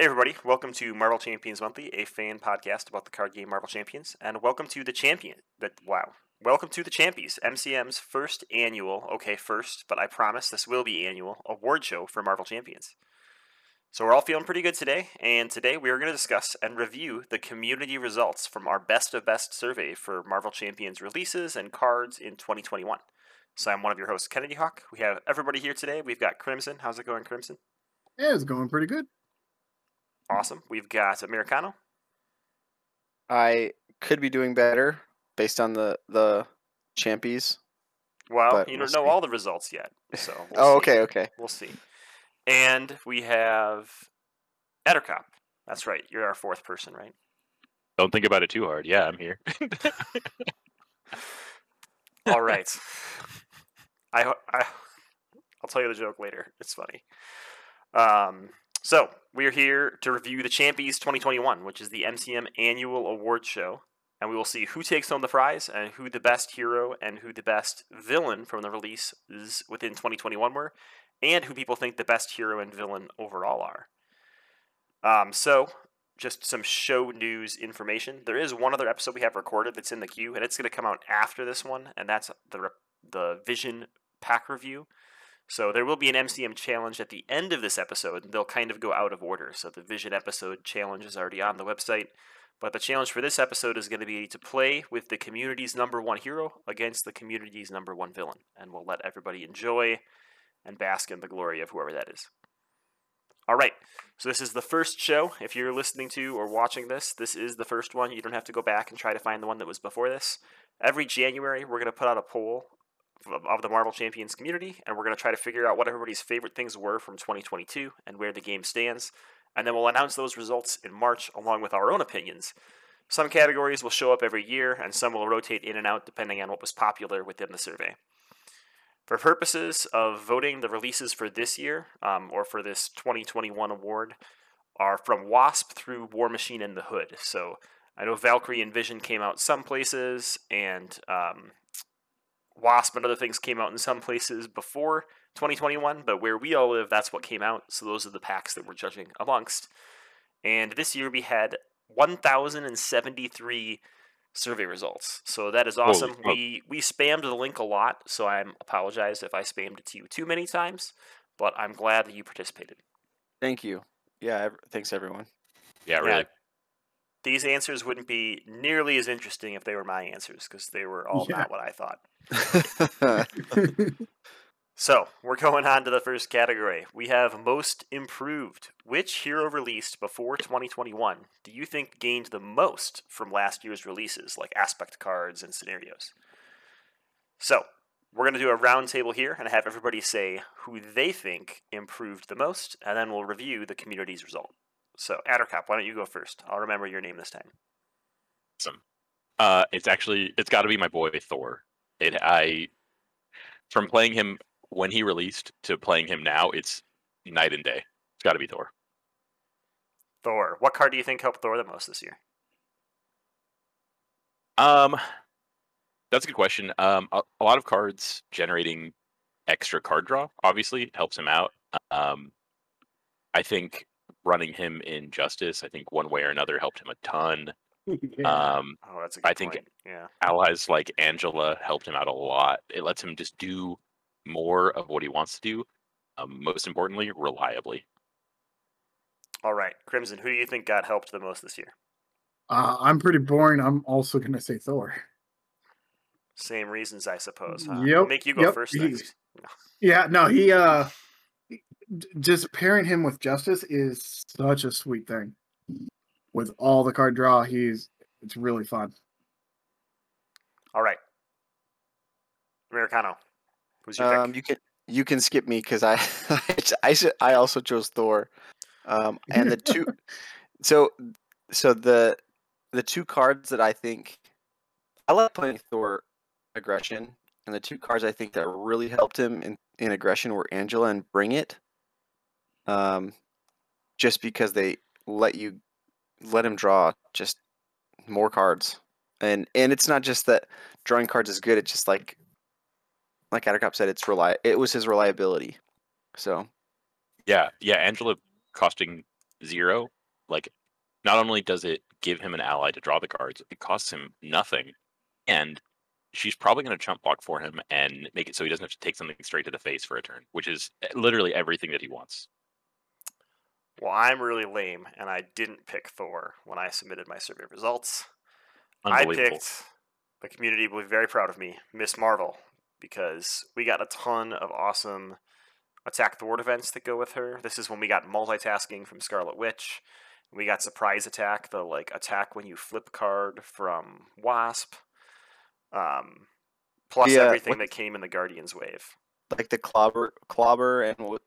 Hey everybody, welcome to Marvel Champions Monthly, a fan podcast about the card game Marvel Champions, and welcome to the champion. That wow, welcome to the Champions, MCM's first annual. Okay, first, but I promise this will be annual award show for Marvel Champions. So we're all feeling pretty good today, and today we are going to discuss and review the community results from our best of best survey for Marvel Champions releases and cards in 2021. So I'm one of your hosts, Kennedy Hawk. We have everybody here today. We've got Crimson. How's it going, Crimson? Yeah, it's going pretty good. Awesome. We've got Americano. I could be doing better based on the the champies. Well, But you we'll don't know see. all the results yet, so we'll oh, see. okay, okay. We'll see. And we have Ettercop. That's right. You're our fourth person, right? Don't think about it too hard. Yeah, I'm here. All right. I, I I'll tell you the joke later. It's funny. Um, so we're here to review the Champions 2021, which is the MCM annual award show, and we will see who takes home the prize and who the best hero and who the best villain from the releases within 2021 were, and who people think the best hero and villain overall are. Um, so just some show news information. There is one other episode we have recorded that's in the queue, and it's going to come out after this one, and that's the the Vision pack review. So there will be an MCM challenge at the end of this episode, they'll kind of go out of order. So the Vision episode challenge is already on the website, but the challenge for this episode is going to be to play with the community's number one hero against the community's number one villain, and we'll let everybody enjoy and bask in the glory of whoever that is. All right, so this is the first show. If you're listening to or watching this, this is the first one. You don't have to go back and try to find the one that was before this. Every January, we're going to put out a poll of the Marvel Champions community, and we're going to try to figure out what everybody's favorite things were from 2022 and where the game stands. And then we'll announce those results in March along with our own opinions. Some categories will show up every year, and some will rotate in and out depending on what was popular within the survey. For purposes of voting, the releases for this year, um, or for this 2021 award, are from Wasp through War Machine and the Hood. So I know Valkyrie and Vision came out some places, and um, Wasp and other things came out in some places before 2021, but where we all live, that's what came out. So those are the packs that we're judging amongst. And this year we had 1,073 survey results. So that is awesome. smoke. We we spammed the link a lot, so I apologize if I spammed it to you too many times, but I'm glad that you participated. Thank you. Yeah, thanks everyone. yeah, Yeah. These answers wouldn't be nearly as interesting if they were my answers because they were all Yeah. not what I thought. So we're going on to the first category. We have most improved. Which hero released before 2021 do you think gained the most from last year's releases, like aspect cards and scenarios? So we're going to do a round table here and have everybody say who they think improved the most, and then we'll review the community's result. So Addercop, why don't you go first? I'll remember your name this time. Awesome. Uh, it's actually it's got to be my boy Thor. It I from playing him when he released to playing him now, it's night and day. It's got to be Thor. Thor. What card do you think helped Thor the most this year? Um, that's a good question. Um, a, a lot of cards generating extra card draw obviously helps him out. Um, I think running him in Justice, I think one way or another helped him a ton. yeah. Um, Oh, that's a good I think- point. Yeah. allies like Angela helped him out a lot. It lets him just do more of what he wants to do. Um, most importantly, reliably. All right, Crimson. Who do you think got helped the most this year? uh, I'm pretty boring. I'm also gonna say Thor. Same reasons, I suppose. Huh? Yep, Make you go yep, first. he's- Next. Yeah, no, he uh, d- just pairing him with Justice is such a sweet thing. With all the card draw, he's it's really fun. All right, Americano. Who's your um, pick? you can you can skip me because I I I also chose Thor. Um, and the two so so the the two cards that I think I like playing Thor aggression, and the two cards I think that really helped him in, in aggression were Angela and Bring It. Um, just because they let you let him draw just more cards, and and it's not just that drawing cards is good. It's just like like Addercop said, it's rely. It was his reliability. So Yeah, yeah. Angela costing zero, like not only does it give him an ally to draw the cards, it costs him nothing, and she's probably going to chump block for him and make it so he doesn't have to take something straight to the face for a turn, which is eh, literally everything that he wants. Well, I'm really lame, and I didn't pick Thor when I submitted my survey results. I picked the community will be very proud of me, Ms. Marvel, because we got a ton of awesome attack thwart events that go with her. This is when we got multitasking from Scarlet Witch. We got surprise attack, the like attack when you flip card from Wasp. Um, plus Yeah, everything what- that came in the Guardians wave. Like the clobber, clobber, and what?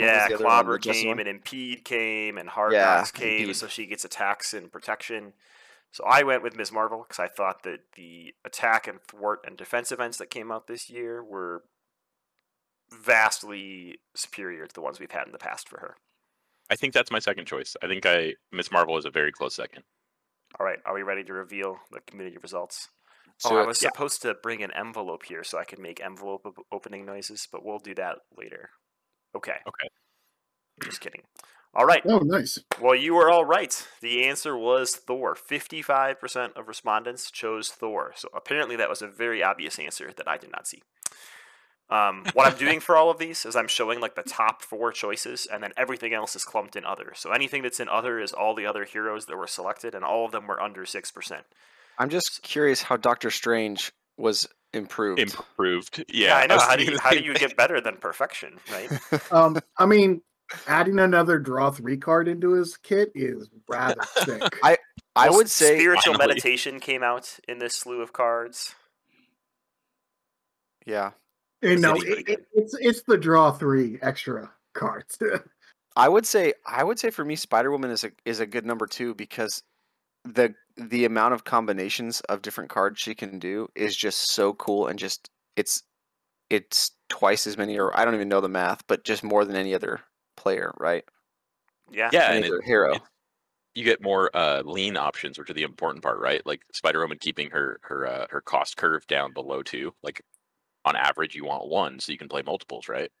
What was Yeah, the one, Clobber came one? and Impede came and Hard Yeah, Knocks came, Impede. so she gets attacks and protection. So I went with Ms. Marvel because I thought that the attack and thwart and defense events that came out this year were vastly superior to the ones we've had in the past for her. I think that's my second choice. I think I Ms. Marvel is a very close second. All right, are we ready to reveal the community results? So oh, I was yeah. supposed to bring an envelope here so I could make envelope opening noises, but we'll do that later. Okay. Okay. Just kidding. All right. Oh, nice. Well, you were all right. The answer was Thor. 55% of respondents chose Thor. So apparently that was a very obvious answer that I did not see. Um, what I'm doing for all of these is I'm showing like the top four choices, and then everything else is clumped in other. So anything that's in other is all the other heroes that were selected, and all of them were under 6%. I'm just curious how Doctor Strange was improved. Improved. Yeah, I know. was How do you, how do you get better than perfection, right? Um, I mean, adding another draw three card into his kit is rather sick. I Well, would say spiritual Finally. meditation came out in this slew of cards. yeah. And no, it, it, it's it's the draw three extra cards. I would say I would say for me Spider Woman is a is a good number two because the the amount of combinations of different cards she can do is just so cool and just it's it's twice as many or I don't even know the math, but just more than any other player, right? Yeah. Yeah, Any and it, hero. it- you get more uh, lean options, which are the important part, right? Like Spider Woman keeping her her uh, her cost curve down below two. Like on average, you want one, so you can play multiples, right?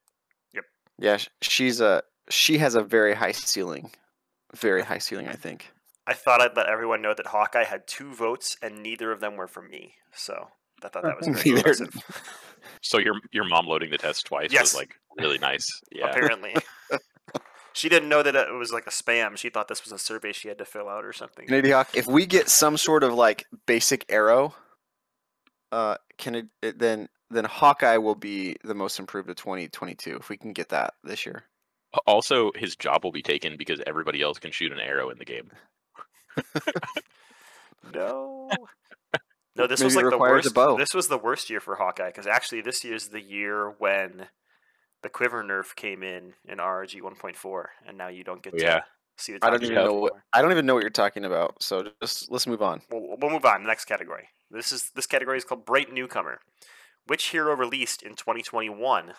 Yep. Yeah, she's a she has a very high ceiling. Very high ceiling, I think. I thought I'd let everyone know that Hawkeye had two votes and neither of them were from me. So I thought that was very Neither- impressive. So your your mom loading the test twice Yes. was like really nice. Yeah, Apparently. she didn't know that it was like a spam. She thought this was a survey she had to fill out or something. Canadian Hawk, if we get some sort of like basic arrow, uh, can it, it then then Hawkeye will be the most improved of 2022 if we can get that this year. Also, his job will be taken because everybody else can shoot an arrow in the game. No. No, this Maybe was like the worst. bow. This was the worst year for Hawkeye because actually this year's the year when the Quiver nerf came in in RRG 1.4, and now you don't get to Yeah. see the. I don't even shot know what. I don't even know what you're talking about. So just let's move on. We'll, we'll move on. The next category. This is this category is called Bright Newcomer. Which hero released in 2021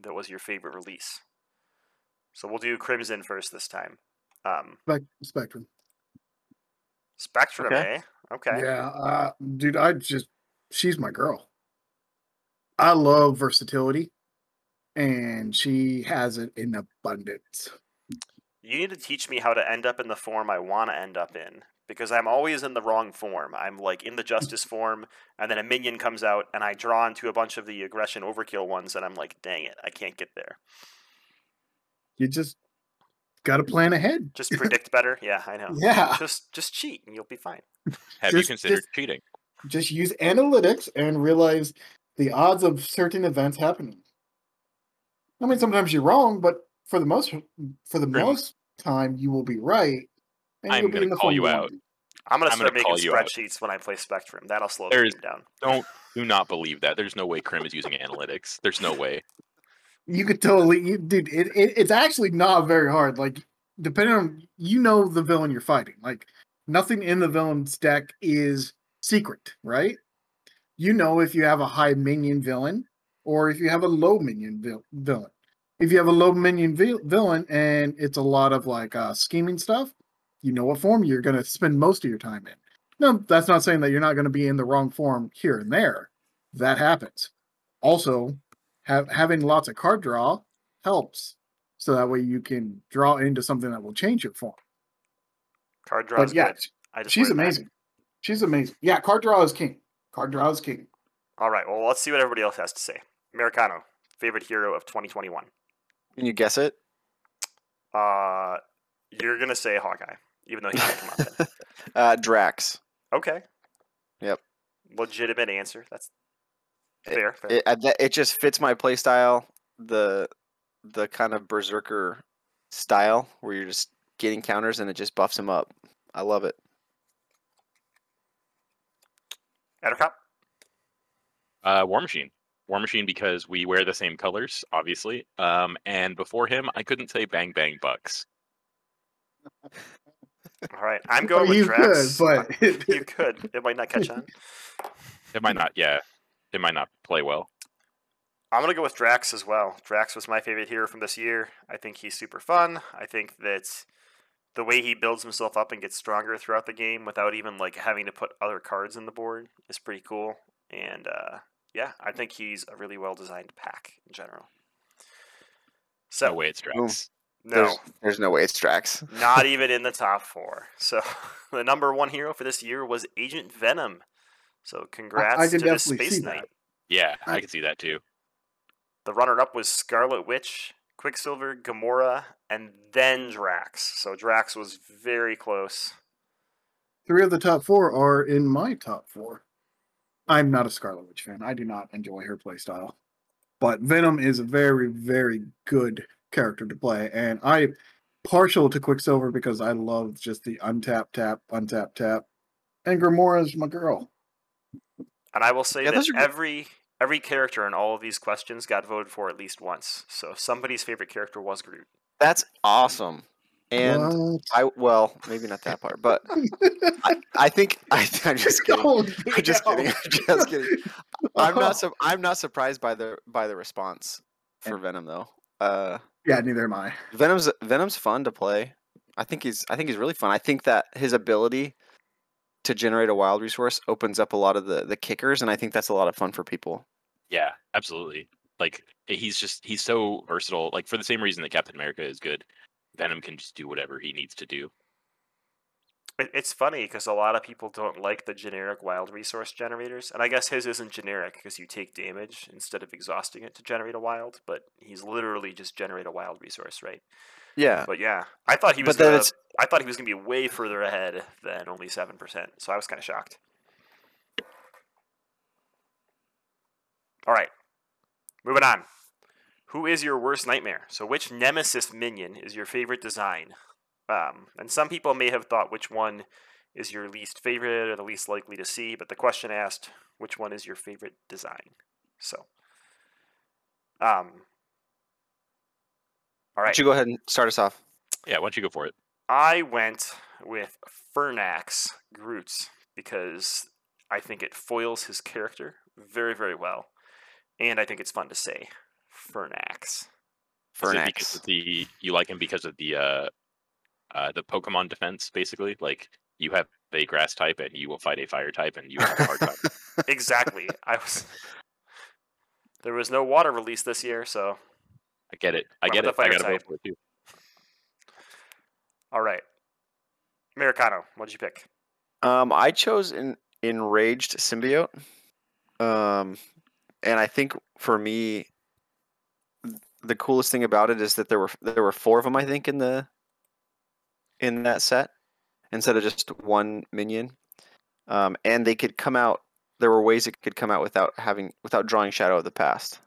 that was your favorite release? So we'll do Crimson first this time. Um, Spec- Spectrum. Spectrum, Okay. eh? Okay. Yeah, uh, dude, I just she's my girl. I love versatility, and she has it in abundance. You need to teach me how to end up in the form I want to end up in because I'm always in the wrong form. I'm like in the justice form, and then a minion comes out, and I draw into a bunch of the aggression overkill ones, and I'm like, dang it, I can't get there. You just got to plan ahead. Just predict better. Yeah, I know. Yeah, Just just cheat, and you'll be fine. Have you considered just- cheating? just use analytics and realize the odds of certain events happening. I mean, sometimes you're wrong, but for the most for the Pretty- most time, you will be right. And I'm gonna in the call you out. to. I'm gonna start gonna making you out. spreadsheets when I play Spectrum. That'll slow There's- the game down. Don't do not believe that. There's no way Krim is using analytics. There's no way. You could totally, you, dude. It, it, it's actually not very hard. Like, depending on you know the villain you're fighting. Like, nothing in the villain's deck is secret, right? You know if you have a high minion villain or if you have a low minion vil- villain. If you have a low minion vil- villain and it's a lot of like uh, scheming stuff, you know what form you're going to spend most of your time in. No, that's not saying that you're not going to be in the wrong form here and there. That happens. Also, have, having lots of card draw helps, so that way you can draw into something that will change your form. Card draw is But yeah, good. I she's learned that. amazing. She's amazing. Yeah, card draw is king. Card draw is king. All right. Well, let's see what everybody else has to say. Americano, favorite hero of 2021. Can you guess it? Uh, you're gonna say Hawkeye, even though he didn't come up. Then. uh, Drax. Okay. Yep. Legitimate answer. That's It- fair. fair. It, that- it just fits my play style. The the kind of berserker style where you're just getting counters and it just buffs him up. I love it. Addercop? Uh, War Machine. War Machine because we wear the same colors, obviously. Um, and before him, I couldn't say Bang Bang Bucks. All right. I'm going Or with you Drax. could, but you could. It might not catch on. It might not. Yeah, it might not play well. I'm gonna go with Drax as well. Drax was my favorite hero from this year. I think he's super fun. I think that the way he builds himself up and gets stronger throughout the game without even like having to put other cards in the board is pretty cool. And uh, yeah, I think he's a really well designed pack in general. So no way it's Drax. no, There's, there's no way it's Drax. not even in the top four. So the number one hero for this year was Agent Venom. So congrats I can to the Space Knight. that. Yeah, I I- can see that too. The runner up was Scarlet Witch, Quicksilver, Gamora, and then Drax. So Drax was very close. three of the top four are in my top four. I'm not a Scarlet Witch fan. I do not enjoy her playstyle. But Venom is a very, very good character to play. And I'm partial to Quicksilver because I love just the untap, tap, untap, tap. And Gamora is my girl. And I will say Yeah, that those are every every character in all of these questions got voted for at least once. So somebody's favorite character was Groot. That's awesome. And What? I well, maybe not that part, but I, I think I, I'm just kidding. Oh, I'm just no. kidding. I'm just kidding. I'm Oh. not. Su- I'm not surprised by the by the response for Venom though. Uh, Yeah, neither am I. Venom's Venom's fun to play. I think he's I think he's really fun. I think that his ability to generate a wild resource opens up a lot of the the kickers, and I think that's a lot of fun for people. Yeah, absolutely. Like eh, he's just he's so versatile. Like for the same reason that Captain America is good, Venom can just do whatever he needs to do. It, it's funny because a lot of people don't like the generic wild resource generators, and I guess his isn't generic because you take damage instead of exhausting it to generate a wild. But he's literally just generate a wild resource, right? Yeah, But yeah, I thought he was. Gonna, it's I thought he was going to be way further ahead than only seven percent. So I was kind of shocked. All right, moving on. Who is your worst nightmare? So, which Nemesis minion is your favorite design? Um, and some people may have thought which one is your least favorite or the least likely to see, but the question asked which one is your favorite design. So, um, all why don't you go ahead and start us off? Yeah, why don't you go for it? I went with Fernax Groots because I think it foils his character very, very well. And I think it's fun to say. Fernax. Is it because Fernax. of the you like him because of the uh, uh, the Pokemon defense, basically. Like you have a grass type and you will fight a fire type, and you have a hard type. Exactly. I was There was no water release this year, so I get it. I get it. the I fire gotta type. vote for it too. all right. Americano, What did you pick? Um, I chose an enraged symbiote. Um, and I think for me, the coolest thing about it is that there were there were four of them. I think in the in that set instead of just one minion. Um, and they could come out. There were ways it could come out without having without drawing Shadow of the Past,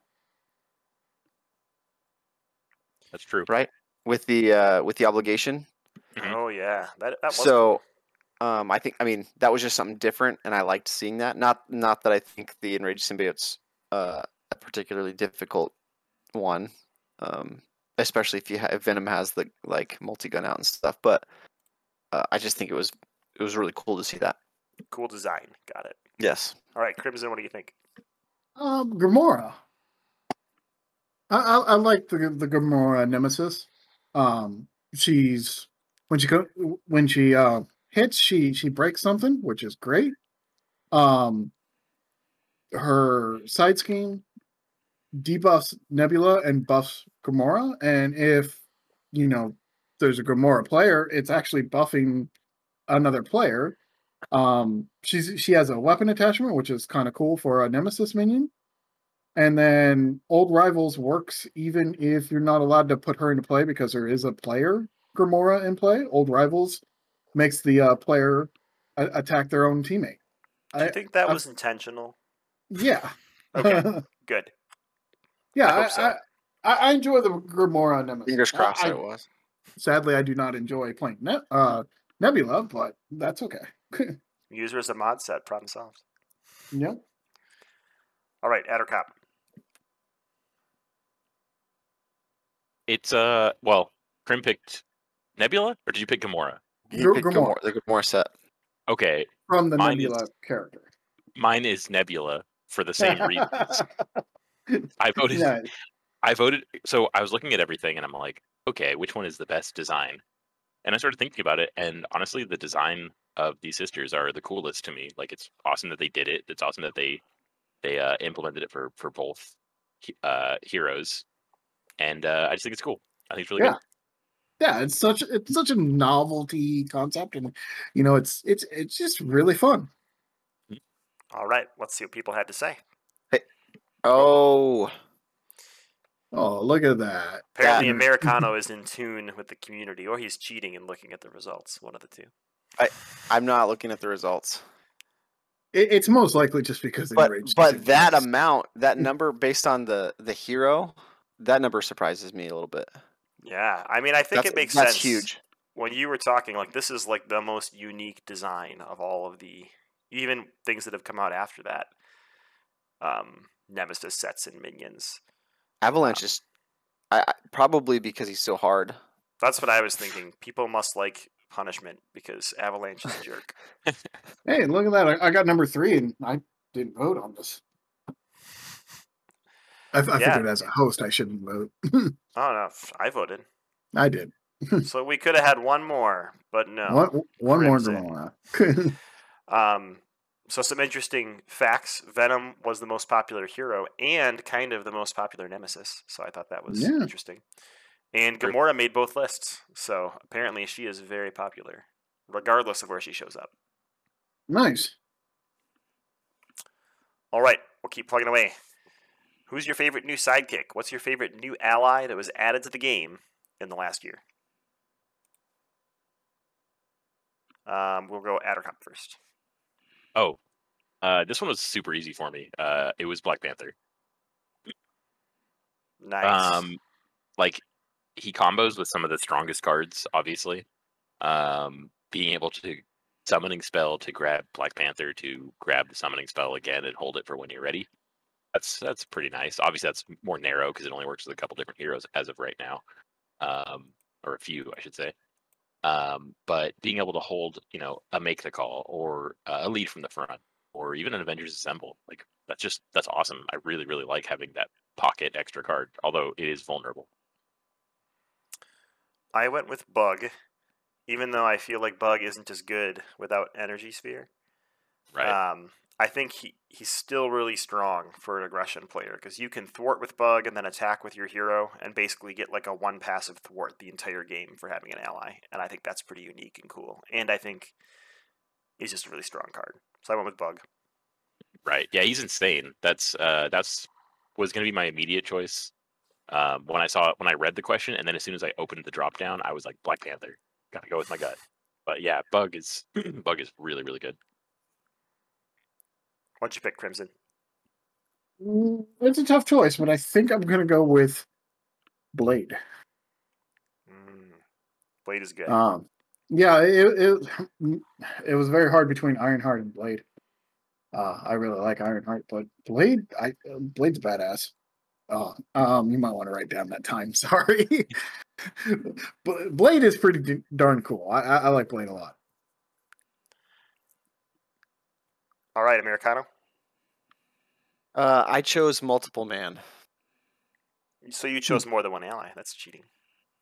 That's true. right? With the uh, with the obligation. Mhm. Oh yeah. That that was so um i think i mean that was just something different and i liked seeing that not not that i think the enraged symbiote's uh a particularly difficult one um especially if you have if venom has the like multi-gun out and stuff but uh, i just think it was it was really cool to see that cool design. Got it. yes All right, Crimson, what do you think? Um, Gamora. I, I I like the the Gamora Nemesis. Um, she's when she go when she uh hits, she she breaks something, which is great. Um, her side scheme debuffs Nebula and buffs Gamora, and if you know there's a Gamora player, it's actually buffing another player. Um, she's she has a weapon attachment, which is kind of cool for a nemesis minion. And then Old Rivals works even if you're not allowed to put her into play because there is a player Gamora in play. Old Rivals makes the uh, player a- attack their own teammate. You I- think that I- was intentional? Yeah. Okay. Good. Yeah, I I, hope so. I, I, I enjoy the Gamora nemesis. Fingers crossed I- it was. Sadly, I do not enjoy playing ne- uh, Nebula, but that's okay. User her as a mod set. Problem solved. yep. All right, adder Addercop. It's uh well, Krim picked Nebula, or did you pick Gamora? He Gr- picked Gamora. Gamora, the Gamora set. Okay, From the Mine is- Nebula character. mine is Nebula for the same reasons. I voted. Nice. I voted. So I was looking at everything, and I'm like, okay, which one is the best design? And I started thinking about it, and honestly, the design of these sisters are the coolest to me. Like, it's awesome that they did it. It's awesome that they they uh, implemented it for for both uh, heroes, and uh, I just think it's cool. I think it's really Yeah. good. yeah, it's such it's such a novelty concept, and you know, it's it's it's just really fun. All right, let's see what people had to say. Oh, Oh, look at that! Apparently, That- Americano is in tune with the community, or he's cheating and looking at the results. One of the two. I'm not looking at the results. It, it's most likely just because they But raged but that fast. amount, that number based on the the hero, that number surprises me a little bit. Yeah, I mean, I think That's, it makes that's sense. huge. when you were talking like this is like the most unique design of all of the even things that have come out after that um nemesis sets and minions Avalanche is I, I, probably because he's so hard. that's what i was thinking people must like punishment because avalanche is a jerk Hey, look at that! I, I got number three, and I didn't vote on this. I, I Yeah. figured as a host, I shouldn't vote. oh no I voted I did. so we could have had one more but no one one more Crimson. Gamora. um so some interesting facts venom was the most popular hero and kind of the most popular nemesis so i thought that was Yeah. interesting and gamora made both lists so apparently she is very popular regardless of where she shows up nice. All right, we'll keep plugging away. Who's your favorite new sidekick? What's your favorite new ally that was added to the game in the last year? Um, we'll go Addercop first. Oh, uh, this one was super easy for me. Uh, it was Black Panther. Nice. Um, like he combos with some of the strongest cards, obviously. Um, being able to summoning spell to grab Black Panther to grab the summoning spell again and hold it for when you're ready. That's that's pretty nice. Obviously, that's more narrow because it only works with a couple different heroes as of right now, um, or a few, I should say. Um, but being able to hold, you know, a make the call or uh, a lead from the front, or even an Avengers Assemble, like that's just that's awesome. I really really like having that pocket extra card, although it is vulnerable. I went with Bug, even though I feel like Bug isn't as good without Energy Sphere. Right. Um, I think he, he's still really strong for an aggression player because you can thwart with Bug and then attack with your hero and basically get like a one passive thwart the entire game for having an ally. And I think that's pretty unique and cool. And I think he's just a really strong card. So I went with Bug. Right. Yeah, he's insane. That's uh that's was gonna be my immediate choice. Um when I saw it when I read the question and then as soon as I opened the drop down, I was like Black Panther. Gotta go with my gut. But yeah, Bug is Bug is really, really good. What'd you pick, Crimson? Mm, It's a tough choice, but I think I'm gonna go with Blade. Mm, Blade is good. Um, yeah, it, it it was very hard between Ironheart and Blade. Uh, I really like Ironheart, but Blade, I Blade's badass. Uh, um, you might want to write down that time. Sorry, but Blade is pretty darn cool. I, I, I like Blade a lot. All right, Americano. Uh, I chose multiple man. So you chose more than one ally. That's cheating.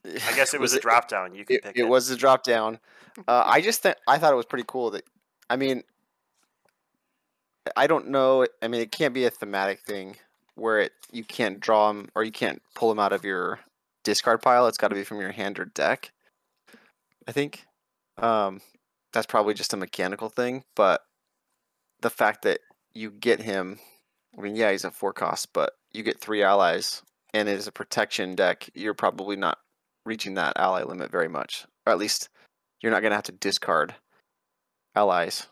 I guess it was, a it- drop down. You could It, pick it was a drop down. Uh, I just th- I thought it was pretty cool that I mean I don't know. I mean, it can't be a thematic thing where it you can't draw them or you can't pull them out of your discard pile. It's got to be from your hand or deck. I think. Um, that's probably just a mechanical thing, but the fact that you get him, I mean, yeah, he's a four cost, but you get three allies and it is a protection deck, you're probably not reaching that ally limit very much. Or at least you're not going to have to discard allies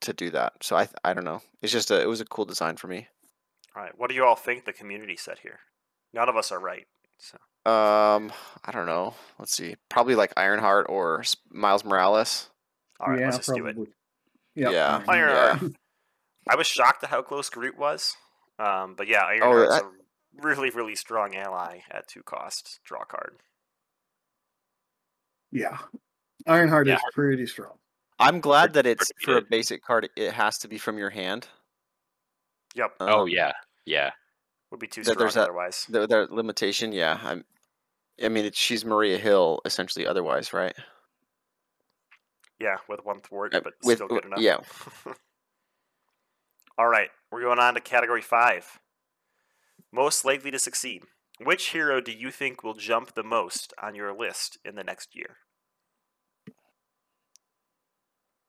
to do that. So I, I don't know. It's just a, it was a cool design for me. All right. What do you all think the community said here? None of us are right. So Um, I don't know. Let's see. Probably like Ironheart or Miles Morales. all right, yeah, let's just do it. Probably. Yep, Yeah. Iron Yeah. Heart. I was shocked at how close Groot was. Um, but yeah, Oh, Ironheart's that- a really, really strong ally at two cost. Draw card. Yeah. Ironheart Yeah. is pretty strong. I'm glad that it's pretty for a basic card. It has to be from your hand. Yep, oh Um, yeah, yeah. would be too that strong there's that- otherwise. The, the limitation, yeah. I'm. I mean, it's, she's Maria Hill essentially. Otherwise, right? Yeah, with one thwart, Uh, but with- still good enough. yeah. All right, we're going on to category five. Most likely to succeed. Which hero do you think will jump the most on your list in the next year?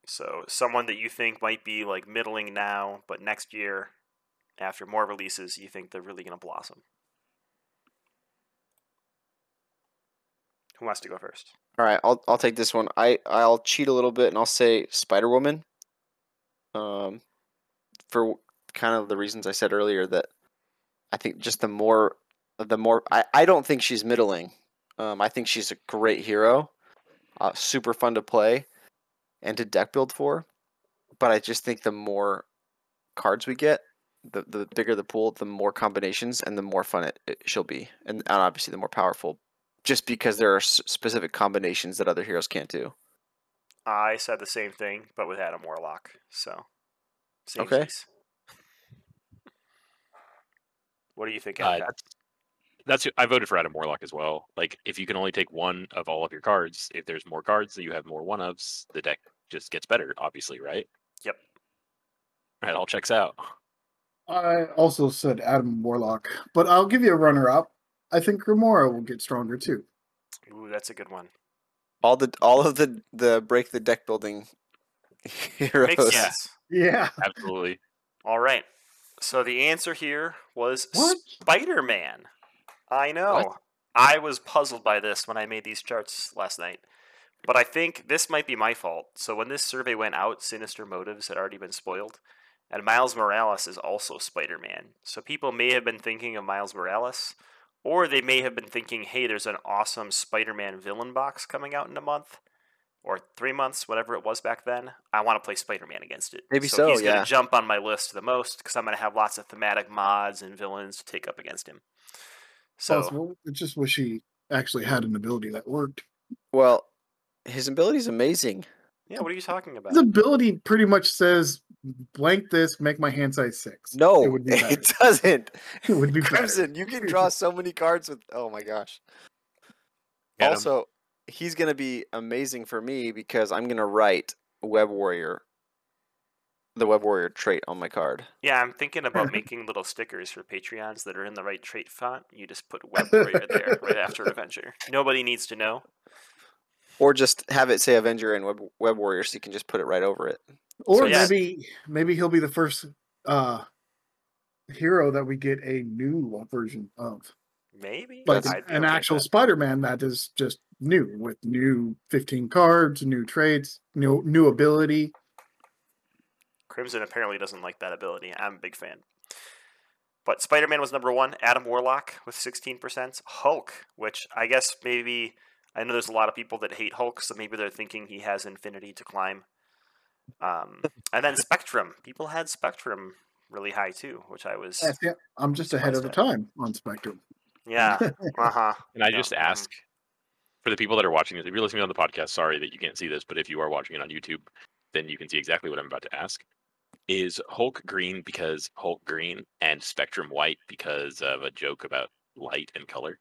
So, someone that you think might be like middling now, but next year, after more releases, you think they're really going to blossom. Who wants to go first? All right, I'll I'll take this one. I I'll cheat a little bit and I'll say Spider Woman. Um, for kind of the reasons I said earlier that I think just the more the more I I don't think she's middling. Um, I think she's a great hero, uh, super fun to play, and to deck build for. But I just think the more cards we get, the the bigger the pool, the more combinations, and the more fun it, it she'll be, and, and obviously the more powerful just because there are specific combinations that other heroes can't do. I said the same thing, but with Adam Warlock. So, same Okay. What do you think? Uh, Adam? that's that's who- I voted for Adam Warlock as well. Like if you can only take one of all of your cards, if there's more cards that you have more one ofs, the deck just gets better, obviously, right? Yep. Right, all checks out. I also said Adam Warlock, but I'll give you a runner up. I think Remora will get stronger too. Ooh, that's a good one. All the all of the the break the deck building heroes. Makes sense. Yeah. Absolutely. All right. So the answer here was What? Spider Man. I know. I was puzzled by this when I made these charts last night. But I think this might be my fault. So when this survey went out, Sinister Motives had already been spoiled. And Miles Morales is also Spider Man. So people may have been thinking of Miles Morales, or they may have been thinking, hey, there's an awesome Spider Man villain box coming out in a month. Or three months, whatever it was back then. I want to play Spider Man against it. Maybe so. so, He's yeah. gonna jump on my list the most because I'm gonna have lots of thematic mods and villains to take up against him. So Possible. I just wish he actually had an ability that worked. Well, his ability is amazing. Yeah, what are you talking about? His ability pretty much says blank this, make my hand size six. No, it would be it doesn't. It would be better. Crimson, you can draw so many cards with. Oh my gosh. Get 'em. Also, he's gonna be amazing for me because I'm gonna write Web Warrior, the Web Warrior trait on my card. Yeah, I'm thinking about making little stickers for Patreons that are in the right trait font. You just put Web Warrior there right after Avenger. Nobody needs to know. Or just have it say Avenger and Web, Web Warrior, so you can just put it right over it. Or So, yeah. maybe maybe he'll be the first uh hero that we get a new version of. Maybe Like That's- an actual that. Spider-Man that is just new with new 15 cards, new traits, new new ability. Crimson apparently doesn't like that ability. I'm a big fan. But Spider Man was number one. Adam Warlock with 16%. Hulk, which I guess maybe. I know there's a lot of people that hate Hulk, so maybe they're thinking he has infinity to climb. Um, and then Spectrum. People had Spectrum really high too, which I was. That's it. I'm just ahead of the time on Spectrum. Yeah. Uh huh. And I Yeah, just mhm. ask for the people that are watching this, if you're listening on the podcast, sorry that you can't see this, but if you are watching it on YouTube, then you can see exactly what I'm about to ask. Is Hulk green because Hulk green and Spectrum white because of a joke about light and color?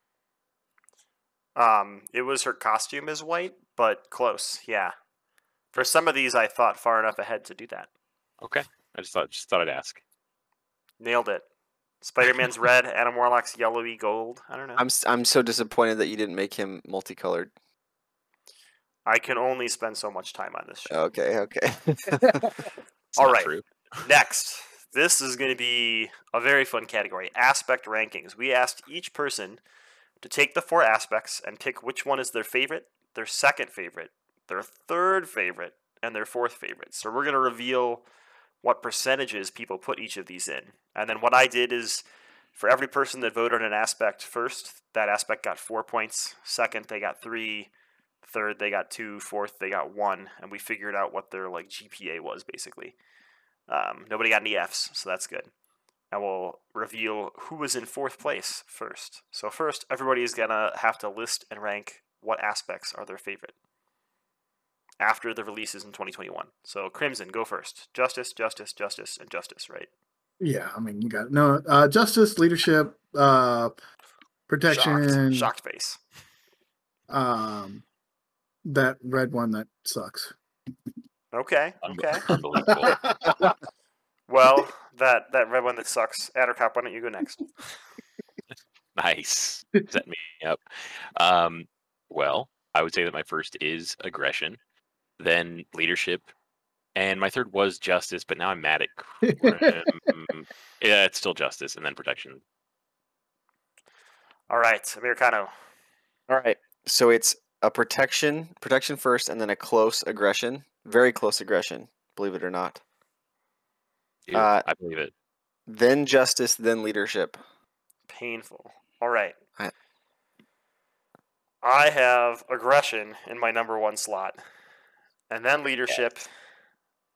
Um, it was her costume is white, but close. Yeah. For some of these, I thought far enough ahead to do that. Okay. I just thought just thought I'd ask. Nailed it. Spider Man's red, Adam Warlock's yellowy gold. I don't know. I'm s- I'm so disappointed that you didn't make him multicolored. I can only spend so much time on this show. Okay, okay. It's All not right. true. Next, this is going to be a very fun category aspect rankings. We asked each person to take the four aspects and pick which one is their favorite, their second favorite, their third favorite, and their fourth favorite. So we're going to reveal what percentages people put each of these in. And then what I did is for every person that voted on an aspect first, that aspect got four points. Second, they got three. Third, they got two. Fourth, they got one. And we figured out what their like GPA was basically. Um, nobody got any Fs, so that's good. And we'll reveal who was in fourth place first. So first, everybody is gonna have to list and rank what aspects are their favorite after the releases in 2021. So Crimson, go first. Justice, Justice, Justice, and Justice, right? Yeah, I mean, you got no uh, justice, leadership, uh, protection. Shocked, shocked face. Um, that red one that sucks. Okay, okay. Unbelievable. Well, that that red one that sucks. Adder Addercop, why don't you go next? nice. Set me up. Um, well, I would say that my first is aggression, then leadership, and my third was justice. But now I'm mad at. Yeah, it's still justice, and then protection. All right, Americano. All right. So it's a protection, protection first, and then a close aggression. Very close aggression, believe it or not. Uh, I believe it. Then justice, then leadership. Painful. All right. I- I have aggression in my number one slot, and then leadership,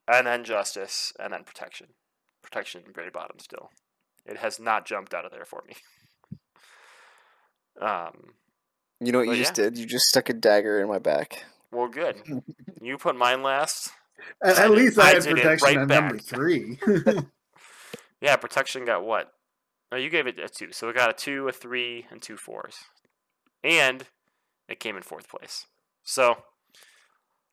and then justice, and then protection. Protection very bottom still. It has not jumped out of there for me. Um. You know what you just did? You just stuck a dagger in my back. Well, good. You put mine last. At, at least I I had protection right at number three. Yeah, protection got what? Oh, you gave it a two, so it got a two, a three, and two fours, and it came in fourth place. So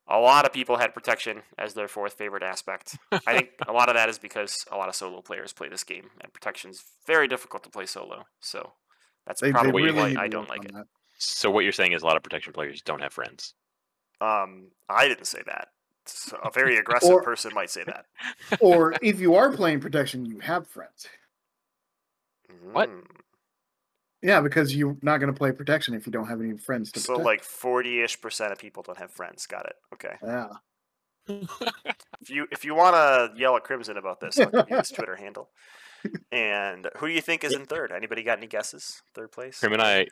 a lot of people had protection as their fourth favorite aspect. I think a lot of that is because a lot of solo players play this game, and protection's very difficult to play solo. So that's They- they probably really why I don't like it. that. So what you're saying is a lot of protection players don't have friends. Um, I didn't say that. So a very aggressive Or- person might say that. Or if you are playing protection, you have friends. What? Mm. Yeah, because you're not going to play protection if you don't have any friends to So protect. like forty-ish percent of people don't have friends. Got it. Okay. yeah. If you if you want to yell at Crimson about this, I'll give you his Twitter handle. And who do you think is in third? Anybody got any guesses? Third place? Krim and I,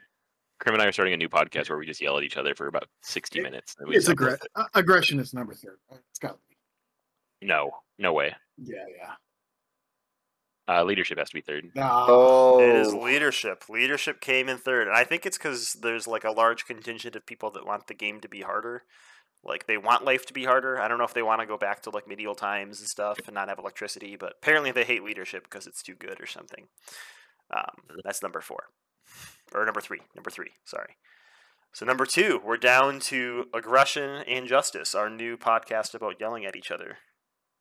Krim and I are starting a new podcast where we just yell at each other for about 60 It- minutes. and we It's just aggre- it. aggression is number three. It's got to be. No, no way. Yeah, yeah. Uh, leadership has to be third. Nah. Oh, It is leadership. Leadership came in third, and I think it's because there's like a large contingent of people that want the game to be harder. Like they want life to be harder. I don't know if they want to go back to like medieval times and stuff and not have electricity, but apparently they hate leadership because it's too good or something. Um, that's number four, or number three. Number three. Sorry. So number two, we're down to aggression and justice, our new podcast about yelling at each other.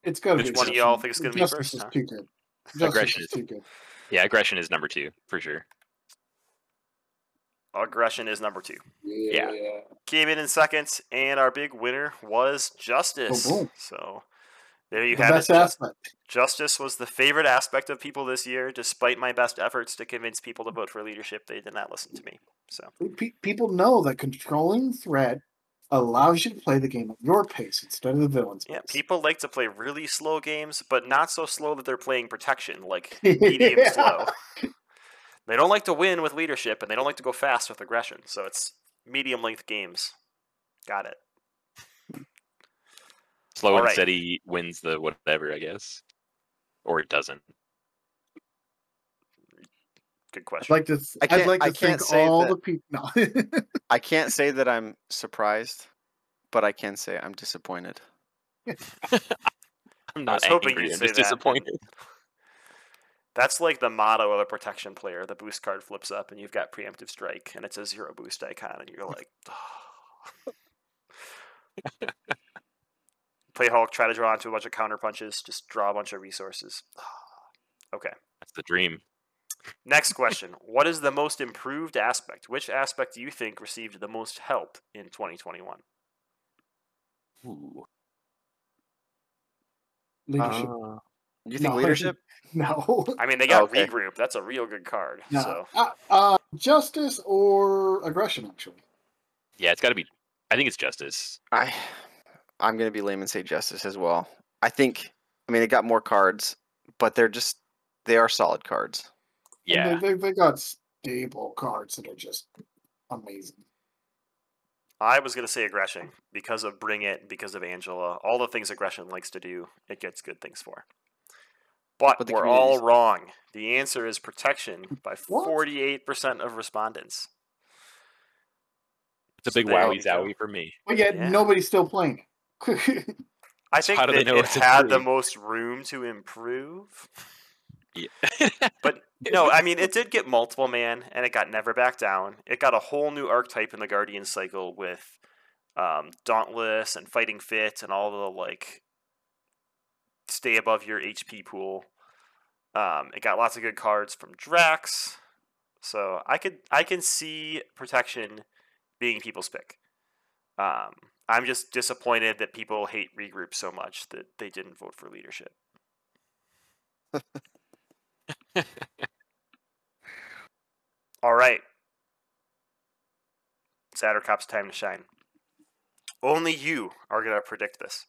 It's got to Which be. one of y'all think is gonna be Justice first, Is huh? too good. Justice Aggression is is- too good. Yeah, aggression is number two for sure. Aggression is number two. Yeah. came in in second, and our big winner was Justice. Oh, boom. So there you The have it. aspect. Justice was the favorite aspect of people this year, despite my best efforts to convince people to vote for leadership. They did not listen to me. So Pe- people know that controlling threat allows you to play the game at your pace instead of the villain's yeah, pace. people like to play really slow games, but not so slow that they're playing protection, like medium Yeah. slow. They don't like to win with leadership, and they don't like to go fast with aggression. So it's medium length games. Got it. Slow All and right. steady wins the whatever, I guess, or it doesn't. Good I'd question. like to. th- I I'd can't- like I to can't thank say all that- the people. No. I can't say that I'm surprised, but I can say I'm disappointed. I'm not was hoping angry. you'd I'm say just that. disappointed. That's like the motto of a protection player. The boost card flips up, and you've got preemptive strike, and it's a zero boost icon, and you're like, play Hulk, try to draw into a bunch of counter punches, just draw a bunch of resources. okay. That's the dream. Next question: What is the most improved aspect? Which aspect do you think received the most help in 2021? Ooh. Leadership. Uh, you think No. leadership? no. I mean, they got okay. regroup. That's a real good card. No. So Uh, uh, justice or aggression, actually. Yeah, it's got to be. I think it's justice. I I'm gonna be lame and say justice as well. I think I mean they got more cards, but they're just they are solid cards. Yeah, They, they, they got stable cards that are just amazing. I was gonna say aggression because of Bring It, because of Angela, all the things aggression likes to do. It gets good things for. But, but we're all wrong. The answer is protection by What? forty-eight percent of respondents. it's a big there wowie you go. zowie for me. But yet Yeah. nobody's still playing it. I think how do they that it had the most room to improve. Yeah. But no, I mean it did get multiple man, and it got never back down. It got a whole new archetype in the Guardian cycle with um, Dauntless and Fighting Fit and all the like stay above your HP pool. Um, it got lots of good cards from Drax, so I could I can see protection being people's pick. Um, I'm just disappointed that people hate regroup so much that they didn't vote for leadership. All right. Sattercop's time to shine. Only you are going to predict this.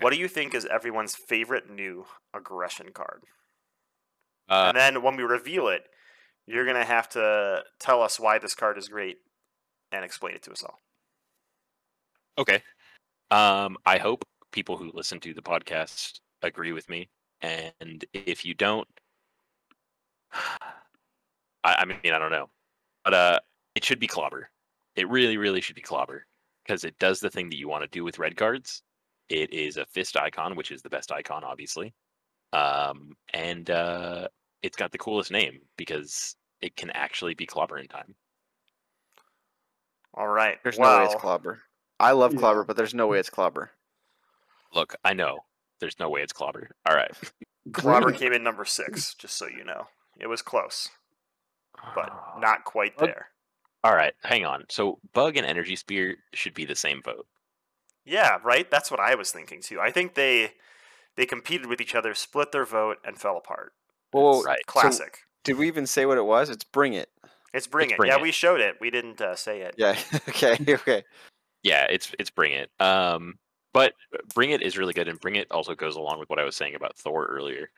What do you think is everyone's favorite new aggression card? Uh, and then when we reveal it, you're going to have to tell us why this card is great and explain it to us all. Okay. Um, I hope people who listen to the podcast agree with me, and if you don't, I, I mean, I don't know, but uh, it should be clobber. It really, really should be clobber because it does the thing that you want to do with red cards. It is a fist icon, which is the best icon, obviously, um, and uh, it's got the coolest name because it can actually be clobber in time. All right. There's well, no way it's clobber. I love Yeah. clobber, but there's no way it's clobber. Look, I know there's no way it's clobber. All right, Clobber came in number six, just so you know. It was close, but not quite there. All right, hang on. So bug and energy spear should be the same vote. Yeah, right. That's what I was thinking too. I think they they competed with each other, split their vote, and fell apart. Well, It's right. so- classic. Did we even say what it was? It's bring it. it's bring it's it. Bring yeah, It. we showed it. We didn't uh, say it. Yeah. okay. Okay. Yeah, it's it's bring it. Um, but bring it is really good, and bring it also goes along with what I was saying about Thor earlier.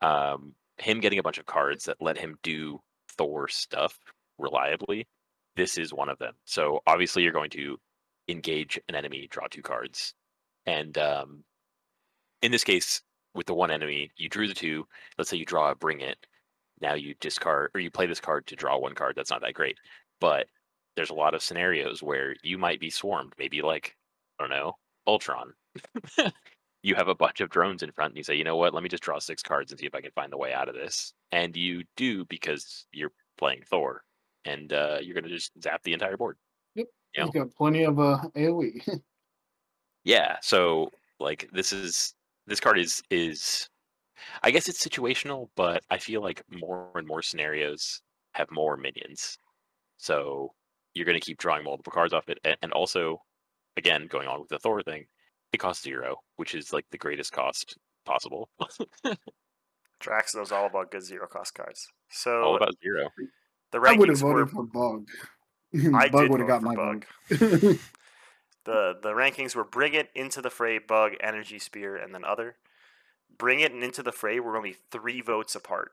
Um, him getting a bunch of cards that let him do Thor stuff reliably. This is one of them. So obviously, you're going to engage an enemy, draw two cards, and um, in this case, with the one enemy, you drew the two. Let's say you draw a bring it. Now you discard or you play this card to draw one card. That's not that great, but there's a lot of scenarios where you might be swarmed. Maybe like I don't know, Ultron. you have a bunch of drones in front, and you say, you know what? Let me just draw six cards and see if I can find the way out of this. And you do because you're playing Thor, and uh, you're gonna just zap the entire board. Yep. Yeah. He's got plenty of uh, AoE. Yeah. So like this is this card is is I guess it's situational, but I feel like more and more scenarios have more minions. So you're going to keep drawing multiple cards off it, a- and also, again, going on with the Thor thing, it costs zero, which is like the greatest cost possible. Drax knows all about good zero cost cards. So All about zero. the I would have rankings were. voted for Bug. I Bug would have got my Bug. vote. The the rankings were Bring It, Into the Fray, Bug, Energy Spear, and then Other. Bring It and Into the Fray were only three votes apart.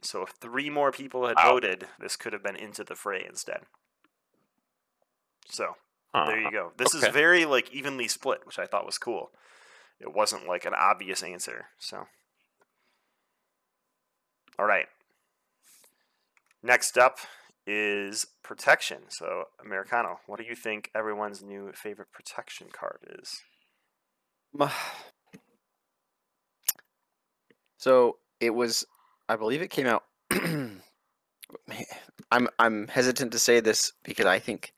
So if three more people had Wow. voted, this could have been Into the Fray instead. So there you go. This is very like evenly split, which I thought was cool. It wasn't like an obvious answer. So all right. Next up is protection. So Americano, what do you think everyone's new favorite protection card is? So it was, I believe it came out. I'm I'm hesitant to say this because I think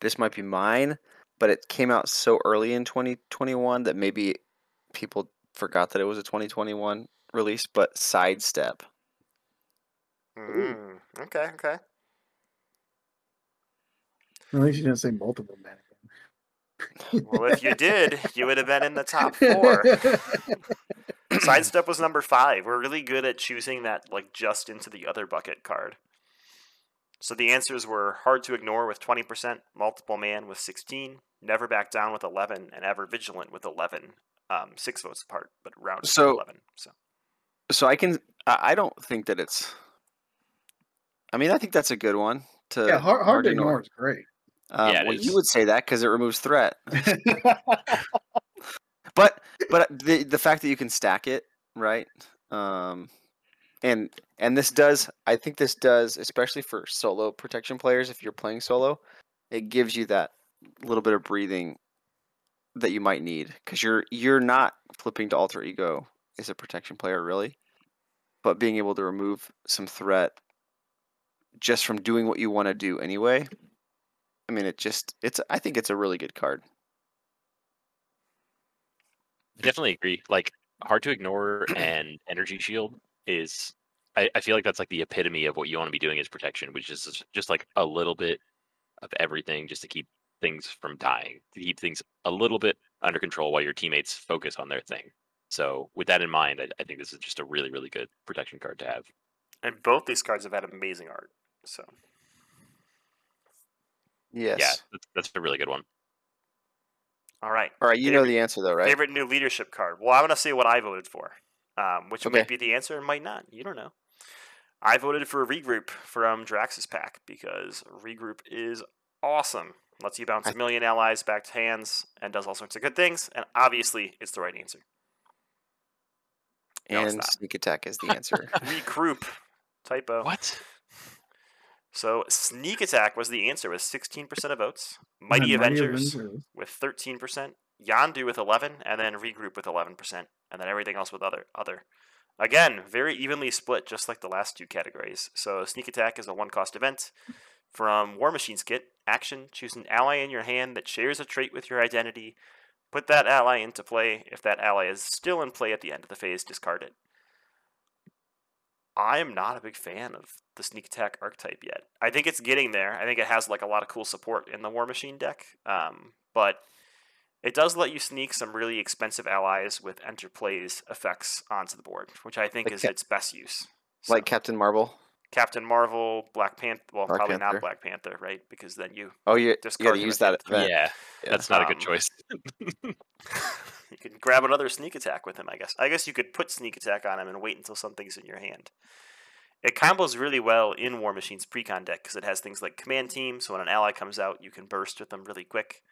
this might be mine, but it came out so early in 2021 that maybe people forgot that it was a 2021 release. But sidestep, Mm, okay, okay. At least you didn't say multiple mannequin. Well, if you did, you would have been in the top four. Sidestep was number five. We're really good at choosing that like just into the other bucket card. So the answers were hard to ignore with 20%, multiple man with 16, never back down with 11, and ever vigilant with 11. Um, six votes apart, but rounded So- 11. So So I can. I I don't think that it's. I mean, I think that's a good one. To yeah, hard, hard to ignore is great. Um, Yeah, well, is. you would say that because it removes threat. but but the the fact that you can stack it right um and and this does i think this does especially for solo protection players if you're playing solo it gives you that little bit of breathing that you might need because you're you're not flipping to alter ego as a protection player really but being able to remove some threat just from doing what you want to do anyway i mean it just it's i think it's a really good card I definitely agree. Like hard to ignore and energy shield is I, I feel like that's like the epitome of what you want to be doing is protection, which is just- just like a little bit of everything just to keep things from dying, to keep things a little bit under control while your teammates focus on their thing. So with that in mind, I, I think this is just a really, really good protection card to have. and both these cards have had amazing art. So yes Yeah, that's, that's a really good one. all right. all right you know the answer though right Favorite new leadership card. Well, I'm gonna see what I voted for, um, which Okay. might be the answer and might not. You don't know. I voted for regroup from Drax's pack because regroup is awesome. Lets you bounce a million allies back to hands and does all sorts of good things. And obviously, it's the right answer. No, and not. sneak attack is the answer Regroup. Typo. What? So sneak attack was the answer with 16% of votes. Mighty And Avengers with 13%, Yondu with 11, and then Regroup with 11%, and then everything else with other other. Again, very evenly split, just like the last two categories. So Sneak Attack is a one-cost event. From War Machine's kit, action, choose an ally in your hand that shares a trait with your identity. Put that ally into play. If that ally is still in play at the end of the phase, discard it. I am not a big fan of the sneak attack archetype yet. I think it's getting there. I think it has like a lot of cool support in the War Machine deck, um, but it does let you sneak some really expensive allies with enter plays effects onto the board, which I think Like is Cap- its best use. like captain marvel Captain Marvel, Black Panther. Well, Black probably Panther. not Black Panther, right? Because then you oh you, you Discard gotta use that event Yeah, Yeah. that's not a good Um, choice. you can grab another sneak attack with him, I guess. I guess you could put sneak attack on him and wait until something's in your hand. It combos really well in War Machine's precon deck because it has things like command team, so when an ally comes out, you can burst with them really quick.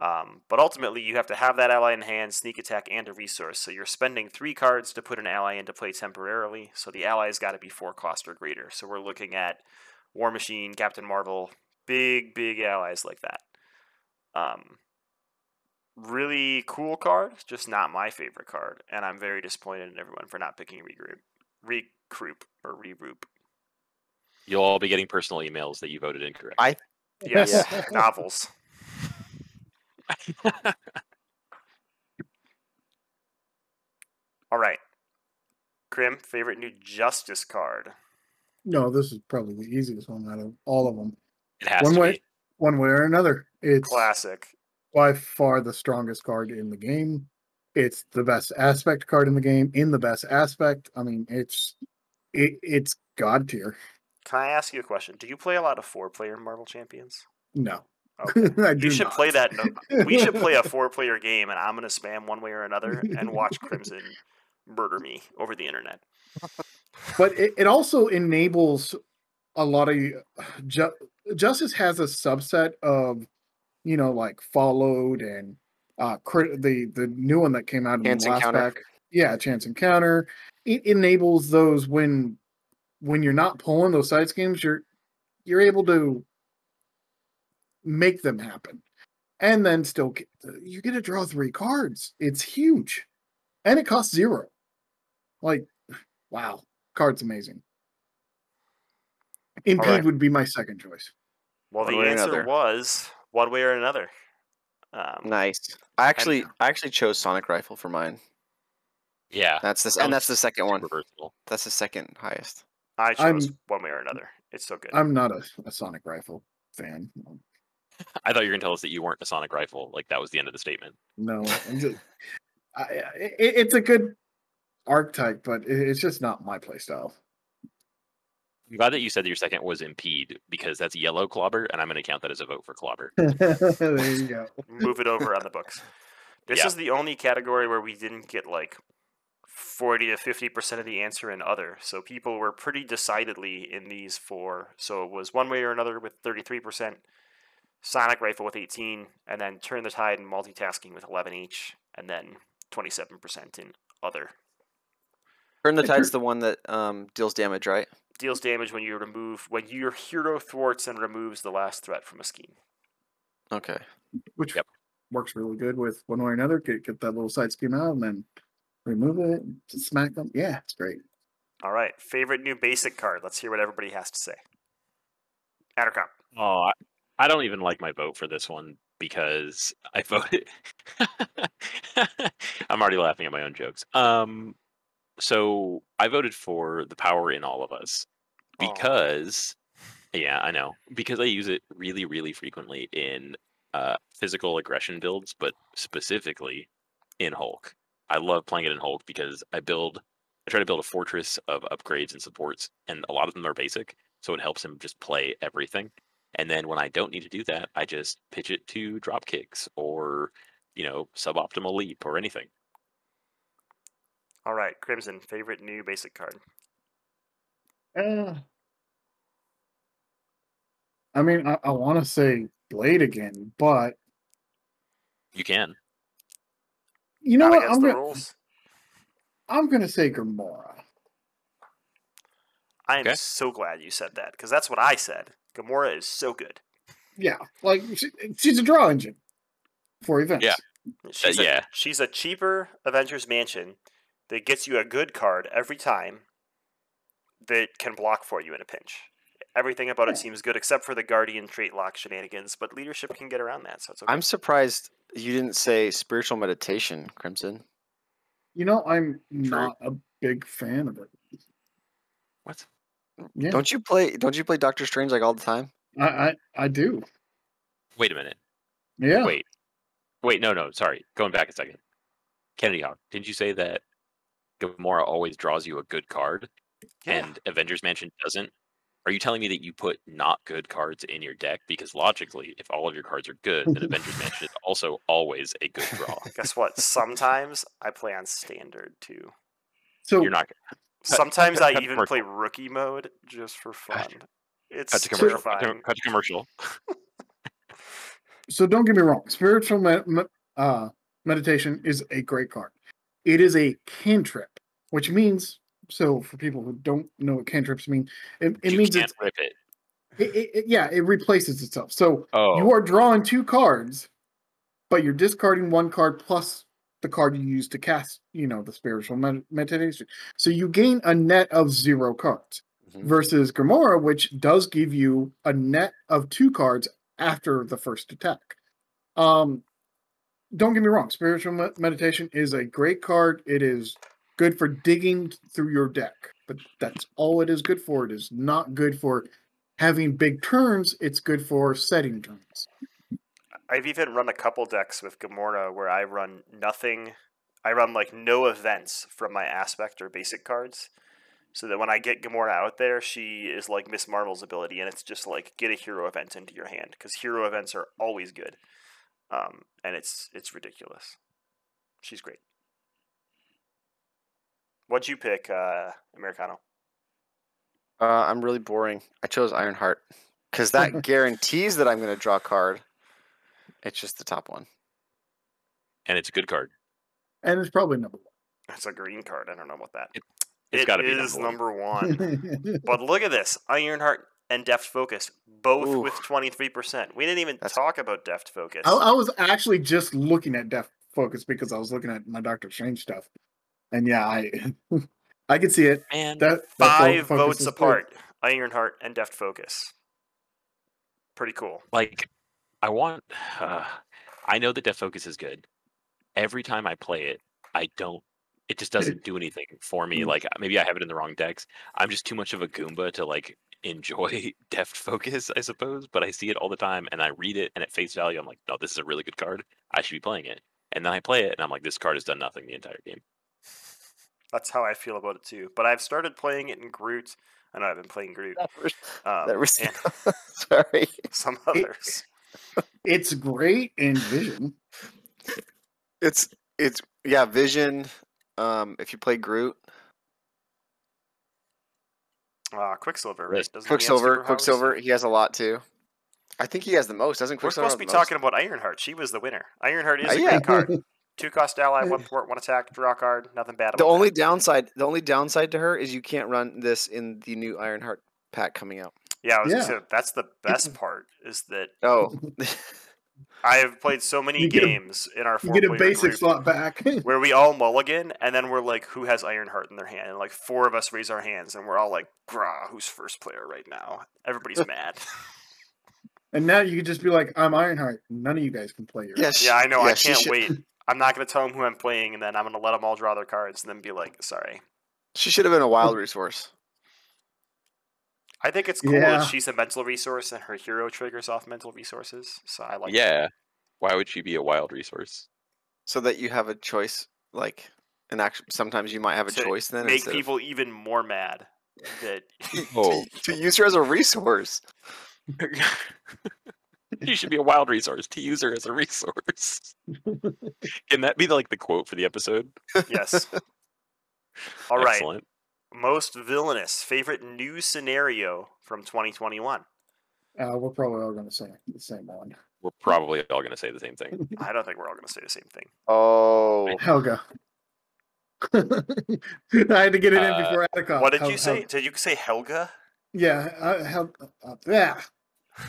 Um, but ultimately, you have to have that ally in hand, sneak attack, and a resource. So you're spending three cards to put an ally into play temporarily. So the ally's got to be four cost or greater. So we're looking at War Machine, Captain Marvel, big, big allies like that. Um, really cool card, just not my favorite card, and I'm very disappointed in everyone for not picking regroup, recroup or regroup. You'll all be getting personal emails that you voted incorrect. I- Yes, novels. All right, Krim, favorite new Justice card. No, this is probably the easiest one out of all of them. it has One way, be. one way or another. It's Classic. by far the strongest card in the game. It's the best aspect card in the game. In the best aspect, I mean, it's it, it's god tier. Can I ask you a question? Do you play a lot of four-player Marvel Champions? No, Okay. I do You should not. play that. No, we should play a four-player game, and I'm gonna spam one way or another and watch Crimson murder me over the internet. but it, it also enables a lot of ju- justice has a subset of you know like followed and uh crit- the the new one that came out in the last Encounter. pack yeah chance encounter it enables those when when you're not pulling those side schemes you're you're able to make them happen. And then still get, you get to draw three cards. It's huge. And it costs zero. Like wow. Card's amazing. Impede right. would be my second choice. Well, One the answer another. was one way or another. Um, nice. I actually i actually chose sonic rifle for mine. Yeah, that's the that and that's the second one. super versatile. that's the second highest. I chose I'm- one way or another. It's so good. i'm not a, a sonic rifle fan I thought you were gonna tell us that you weren't a sonic rifle. Like that was the end of the statement. No, I'm just, I, it, it's a good archetype, but it- it's just not my playstyle. I'm glad that you said that your second was impede because that's yellow clobber, and I'm gonna count that as a vote for clobber. there you go. Move it over on the books. This Yeah. is the only category where we didn't get like 40 to 50% of the answer in other. So people were pretty decidedly in these four. So it was one way or another with 33%, Sonic Rifle with 18, and then Turn the Tide and Multitasking with 11 each, and then 27% in other. Turn the Hey, tide's the one that um, deals damage, right? Deals damage when you remove when your hero thwarts and removes the last threat from a scheme. Okay. Which Yep. works really good with one way or another. Get, get that little side scheme out and then remove it, just smack them. Yeah, it's great. All right, favorite new basic card. Let's hear what everybody has to say. Addercop. Oh, I, don't even like my vote for this one because I voted. I'm already laughing at my own jokes. Um, so I voted for the power in all of us because, yeah, I know because I use it really, really frequently in uh, physical aggression builds, but specifically in Hulk. I love playing it in Hulk because I build, I try to build a fortress of upgrades and supports, and a lot of them are basic, so it helps him just play everything. And then when I don't need to do that, I just pitch it to drop kicks or, you know, suboptimal leap or anything. All right, Crimson. Favorite new basic card. Uh, I mean, I, I want to say Blade again, but You can. you know Not what? I'm the gonna, rules. I'm gonna say Gamora. I am Okay. so glad you said that because that's what I said. Gamora is so good. Yeah, like she, she's a draw engine for events. Yeah. She's uh, a, yeah. she's a cheaper Avengers Mansion that gets you a good card every time that can block for you in a pinch. Everything about it seems good except for the Guardian trait lock shenanigans, but leadership can get around that, so it's okay. I'm surprised you didn't say spiritual meditation, Crimson. You know, I'm not a big fan of it. What? Yeah, Don't you play? Don't you play Doctor Strange like all the time? I, I, I do. Wait a minute. Yeah. Wait. Wait, no, no, sorry. Going back a second. Kennedy Hawk, didn't you say that Gamora always draws you a good card yeah. and Avengers Mansion doesn't? Are you telling me that you put not good cards in your deck? Because logically, if all of your cards are good, then Avengers Mansion is also always a good draw. Guess what? Sometimes I play on standard too. So You're not Sometimes cut I to even commercial. play rookie mode just for fun. It's cut to commercial. Cut to, terrifying. cut to commercial. so don't get me wrong. Spiritual me- me- uh, meditation is a great card. It is a cantrip, which means so for people who don't know what cantrips mean, it, it you means can't it's rip it. it, it, it- yeah, it replaces itself. So Oh, you are drawing two cards, but you're discarding one card plus the card you use to cast, you know, the spiritual med- meditation. So you gain a net of zero cards Mhm. versus Gamora, which does give you a net of two cards after the first attack. Um, don't get me wrong, spiritual me- meditation is a great card. It is good for digging through your deck, but that's all it is good for. It is not good for having big turns. It's good for setting turns. I've even run a couple decks with Gamora where I run nothing. I run like no events from my aspect or basic cards. So that when I get Gamora out there, she is like Ms. Marvel's ability, and it's just like get a hero event into your hand because hero events are always good, um, and it's it's ridiculous. She's great. What'd you pick, uh, Americano? Uh, I'm really boring. I chose Ironheart because that guarantees that I'm going to draw a card. It's just the top one. and it's a good card. And it's probably number one. It's a green card. I don't know about that. It's It got to be is number one. number one. one. But look at this Ironheart and Deft Focus, both Ooh. with 23%. We didn't even That's- talk about Deft Focus. I, I was actually just looking at Deft Focus because I was looking at my Doctor Strange stuff, and yeah, I I could see it. Man, That, that Five focus votes is good. apart Ironheart and Deft Focus. Pretty cool. like I want. Uh, I know that Deft Focus is good. Every time I play it, I don't. It just doesn't do anything for me. Mm. Like maybe I have it in the wrong decks. I'm just too much of a Goomba to like enjoy deft focus, I suppose, but I see it all the time and I read it and at face value I'm like, no, this is a really good card. I should be playing it. And then I play it and I'm like, this card has done nothing the entire game. That's how I feel about it too. But I've started playing it in Groot. I know I've been playing Groot. That was, Um, that was and sorry. some others. It's great in Vision. It's it's yeah, Vision. Um, if you play Groot, Uh, Quicksilver, right? Doesn't Quicksilver, superpowers? Quicksilver, he has a lot too. I think he has the most, doesn't Quicksilver? We're supposed to be have the most? talking about Ironheart. She was the winner. Ironheart is Uh, a yeah. great card. Two cost ally, one port, one attack, draw card. Nothing bad about The only that. downside, the only downside to her is you can't run this in the new Ironheart pack coming out. Yeah, I was Yeah. gonna say that's the best part is that Oh, I have played so many You get a- games in our You get a basic slot back. where we all mulligan and then we're like, who has Ironheart in their hand? And like four of us raise our hands and we're all like, grah, who's first player right now? Everybody's mad. and now you can just be like, I'm Ironheart. None of you guys can play your yes. Yeah, I know. I can't wait. I'm not going to tell them who I'm playing, and then I'm going to let them all draw their cards, and then be like, "Sorry." She should have been a wild resource. I think it's cool Yeah. that she's a mental resource, and her hero triggers off mental resources. So I like. that. yeah. Why would she be a wild resource? so that you have a choice like and actually sometimes you might have a To choice then make instead of- people even more mad that Oh, to use her as a resource you should be a wild resource to use her as a resource. Can that be like the quote for the episode? yes. All right, Excellent. Most villainous favorite new scenario from 2021. Uh, we're probably all going to say the same one. We're probably all going to say the same thing. I don't think we're all going to say the same thing. oh Helga. I had to get it in Uh, before Attica. what did Hel- you say? Hel- Did you say Helga? yeah, uh, Hel- uh, yeah.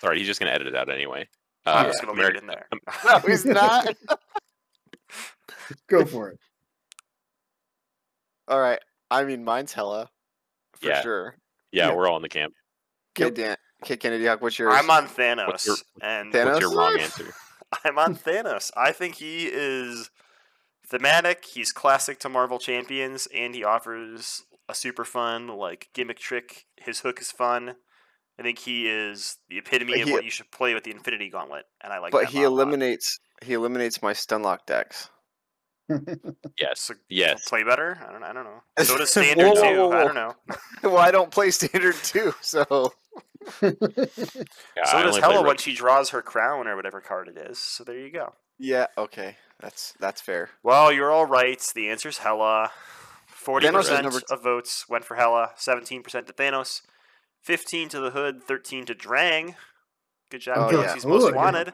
Sorry, he's just going to edit it out anyway. I'm Uh, just going to leave it in there. no he's not Go for it. All right i mean mine's Hela for Yeah. sure yeah, Yeah. we're all in the camp. okay dan okay kennedy Hawk, what's yours I'm on Thanos, What's your- and Thanos? What's your wrong answer? I'm on Thanos. I think he is thematic. He's classic to Marvel Champions, and he offers a super fun like gimmick trick. His hook is fun. I think he is the epitome But of he- what you should play with the Infinity Gauntlet, and I like. but that he mod a lot. eliminates he eliminates my stunlock decks Yes. Yes. play better. I don't. I don't know. So does standard Whoa, whoa, too. whoa, I don't know. well i don't play standard too so Yeah, so I does Hela when she draws her crown or whatever card it is. So there you go. yeah okay that's that's fair Well, you're all right. The answer's Hela. Forty percent of votes went for Hela. Seventeen percent to Thanos. Fifteen to the Hood. Thirteen to Drang. Good job, Oh, Galaxy's yeah. most Hood. wanted.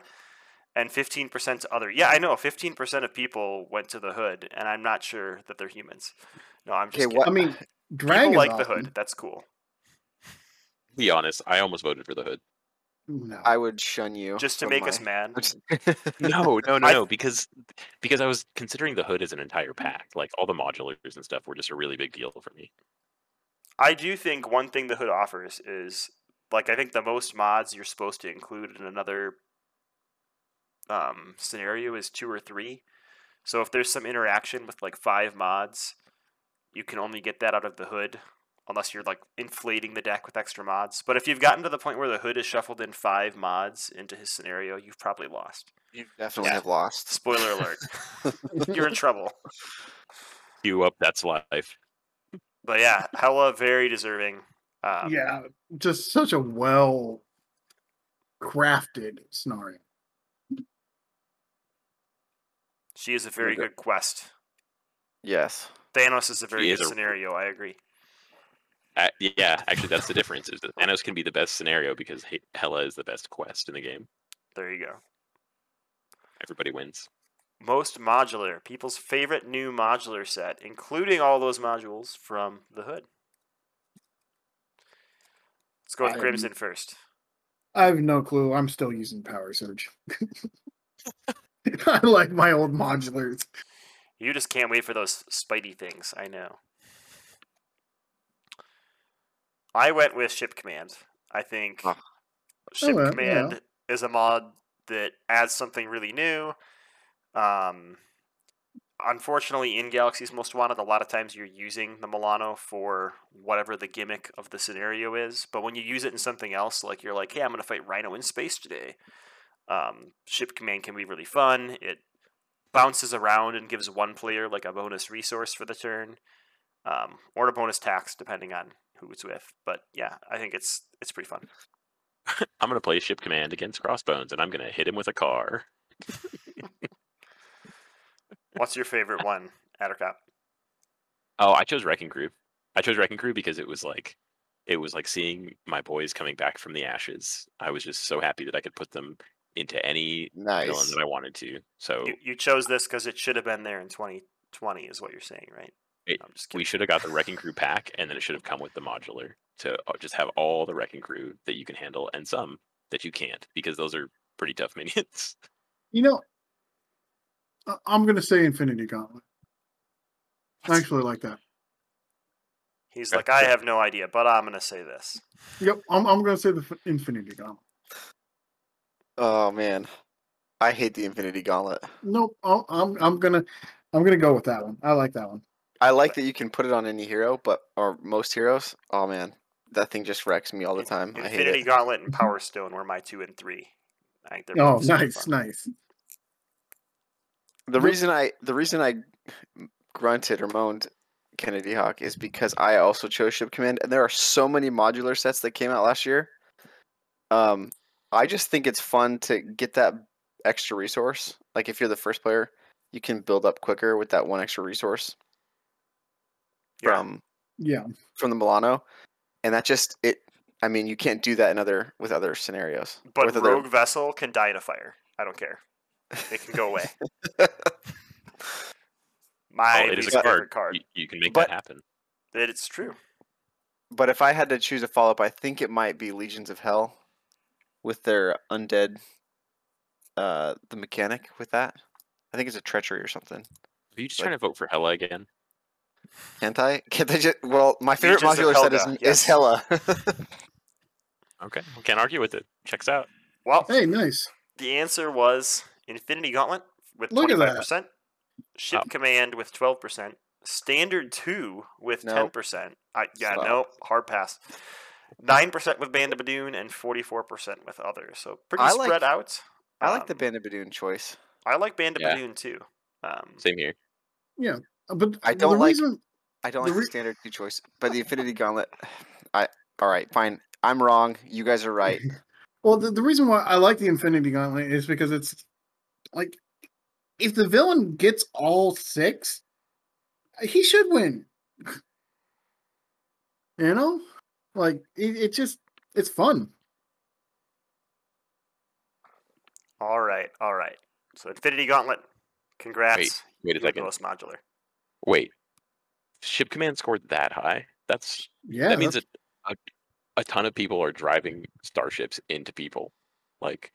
And fifteen percent to other. Yeah, I know. Fifteen percent of people went to the Hood, and I'm not sure that they're humans. No, I'm just okay kidding. what I mean, Dragon People like the Hood. That's cool. Be honest, I almost voted for the hood. No. i would shun you Just to from make us my- mad. No, no, no, no, because because I was considering the hood as an entire pack. Like all the modulars and stuff were just a really big deal for me. I do think one thing the hood offers is like I think the most mods you're supposed to include in another um, scenario is two or three. So if there's some interaction with like five mods, you can only get that out of the hood unless you're like inflating the deck with extra mods. But if you've gotten to the point where the hood is shuffled in five mods into his scenario, you've probably lost. you definitely Yeah. have lost Spoiler alert. you're in trouble. You up, that's life. But yeah, Hela very deserving. Um, yeah, just such a well crafted scenario. She is a very good quest. yes Thanos is a very She good a- scenario. I agree. Uh, yeah, actually, that's the difference. Is that Thanos can be the best scenario because He- Hela is the best quest in the game. There you go. Everybody wins. Most modular, people's favorite new modular set, including all those modules from the hood. Let's go with I'm- Crimson first. I have no clue. I'm still using Power Surge. I like my old modulars. You just can't wait for those Spidey things. I know. I went with Ship Command. I think Ah. Ship well, yeah. Command is a mod that adds something really new. Um, unfortunately, in Galaxy's Most Wanted, a lot of times you're using the Milano for whatever the gimmick of the scenario is. But when you use it in something else, like you're like, hey, I'm going to fight Rhino in space today, um, ship command can be really fun. It bounces around and gives one player like a bonus resource for the turn, um, or a bonus tax depending on who it's with. But yeah, I think it's it's pretty fun. I'm gonna play ship command against Crossbones, and I'm gonna hit him with a car. What's your favorite one, Addercop? Oh, I chose Wrecking Crew. I chose Wrecking Crew because it was like, it was like seeing my boys coming back from the ashes. I was just so happy that I could put them into any villain Nice. that I wanted to. So You, you chose this because it should have been there in 2020, is what you're saying, right? It- I'm just we should have got the Wrecking Crew pack, and then it should have come with the modular to uh, just have all the Wrecking Crew that you can handle, and some that you can't because those are pretty tough minions. You know, I- I'm gonna say Infinity Gauntlet. I actually like that. He's like, I have no idea, but I'm gonna say this. Yep, I'm, I'm gonna say the F- Infinity Gauntlet. Oh man, I hate the Infinity Gauntlet. Nope, I'll, I'm I'm gonna I'm gonna go with that one. I like that one. I like that you can put it on any hero, but or most heroes. Oh man, that thing just wrecks me all the In- time. I hate Infinity it. Gauntlet and Power Stone were my two and three. I think they're Oh, both super nice, fun. nice. The Yep. reason I the reason I grunted or moaned Kennedy Hawk is because I also chose Ship Command, and there are so many modular sets that came out last year. Um, I just think it's fun to get that extra resource. Like if you're the first player, you can build up quicker with that one extra resource Yeah. from Yeah, from the Milano, and that just it. I mean, you can't do that in other with other scenarios. But with other, Rogue Vessel can die in a fire. I don't care. It can go away. My oh, it is a favorite card. card. You, you can make But- that happen. It- It's true. But if I had to choose a follow up, I think it might be Legions of Hell with their undead uh the mechanic with that. I think it's a treachery or something. Are you just Like- trying to vote for Hela again? Can't I? Can't I just well my favorite Legions of modular set is, Helga, is. Hella. Okay, can't argue with it. Checks out. Well, hey, nice. the answer was Infinity Gauntlet with Look at that. 25%, Ship Oh. Command with 12%, Standard 2 with Nope. 10%. I, yeah, Stop. no, hard pass. 9% with Band of Badoon and 44% with others. So pretty I spread like- out. I like the Um, Band of Badoon choice. I like Band of Yeah. Badoon too. Um, Same here. Yeah, But I don't like- reason- I don't the like the re- standard two choice, but the Infinity Gauntlet. I all right, fine. I'm wrong. You guys are right. Well, the, the reason why I like the Infinity Gauntlet is because it's like if the villain gets all six, he should win. you know, like it, it just it's fun. all right, all right. So Infinity Gauntlet, congrats. Wait wait a you have the second. most modular. Wait, ship command scored that high? That's Yeah, that means that's- that a, a ton of people are driving starships into people. Like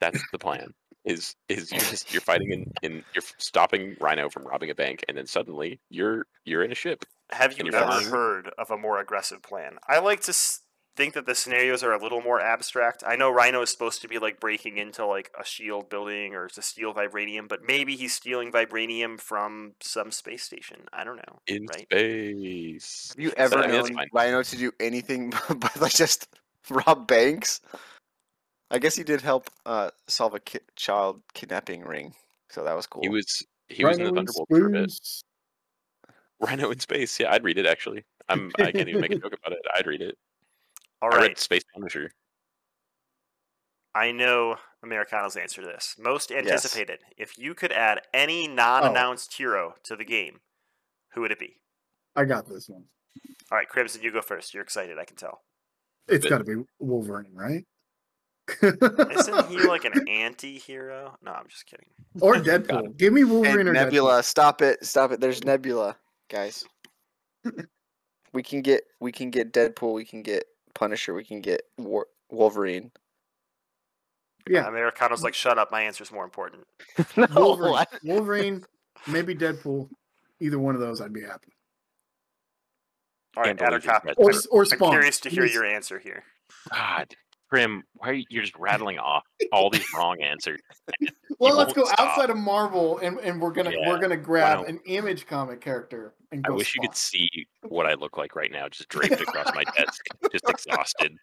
that's the plan. Is is you're just you're fighting in, in you're stopping Rhino from robbing a bank, and then suddenly you're you're in a ship. Have you ever flying. heard of a more aggressive plan? I like to s- think that the scenarios are a little more abstract. I know Rhino is supposed to be like breaking into like a shield building or to steal vibranium, but maybe he's stealing vibranium from some space station. I don't know. In Right? space. Have you So, ever I mean, known. Rhino to do anything but like just rob banks? I guess he did help uh, solve a ki- child kidnapping ring, so that was cool. He was he was in the Rhino and Thunderbolt for a bit. Rhino in space. Yeah, I'd read it actually. I'm I can't even make a joke about it. I'd read it. All right, I read Space Punisher. I know Americano's answer to this. Most anticipated. If you could add any Oh. non-announced hero to the game, who would it be? I got this one. All right, Crimson, you go first. You're excited. I can tell. It's got to be Wolverine, right? Isn't he like an anti-hero? No, I'm just kidding. or Deadpool? Give me Wolverine and or Nebula. Stop it! Stop it! There's Nebula, guys. we can get we can get Deadpool. We can get Punisher. We can get War- Wolverine. Yeah. Americano's like, shut up. My answer's more important. no, Wolverine, Wolverine, maybe Deadpool. Either one of those, I'd be happy. All right, Can't believe Addercop. read Or I'm, I'm curious to hear me- your answer here. God. Prim, why are you, you're just rattling off all these wrong answers? Well, let's go stop. outside of Marvel, and, and we're gonna Yeah, we're gonna grab an image comic character and I go. wish you could see what I look like right now, just draped across my desk, just exhausted.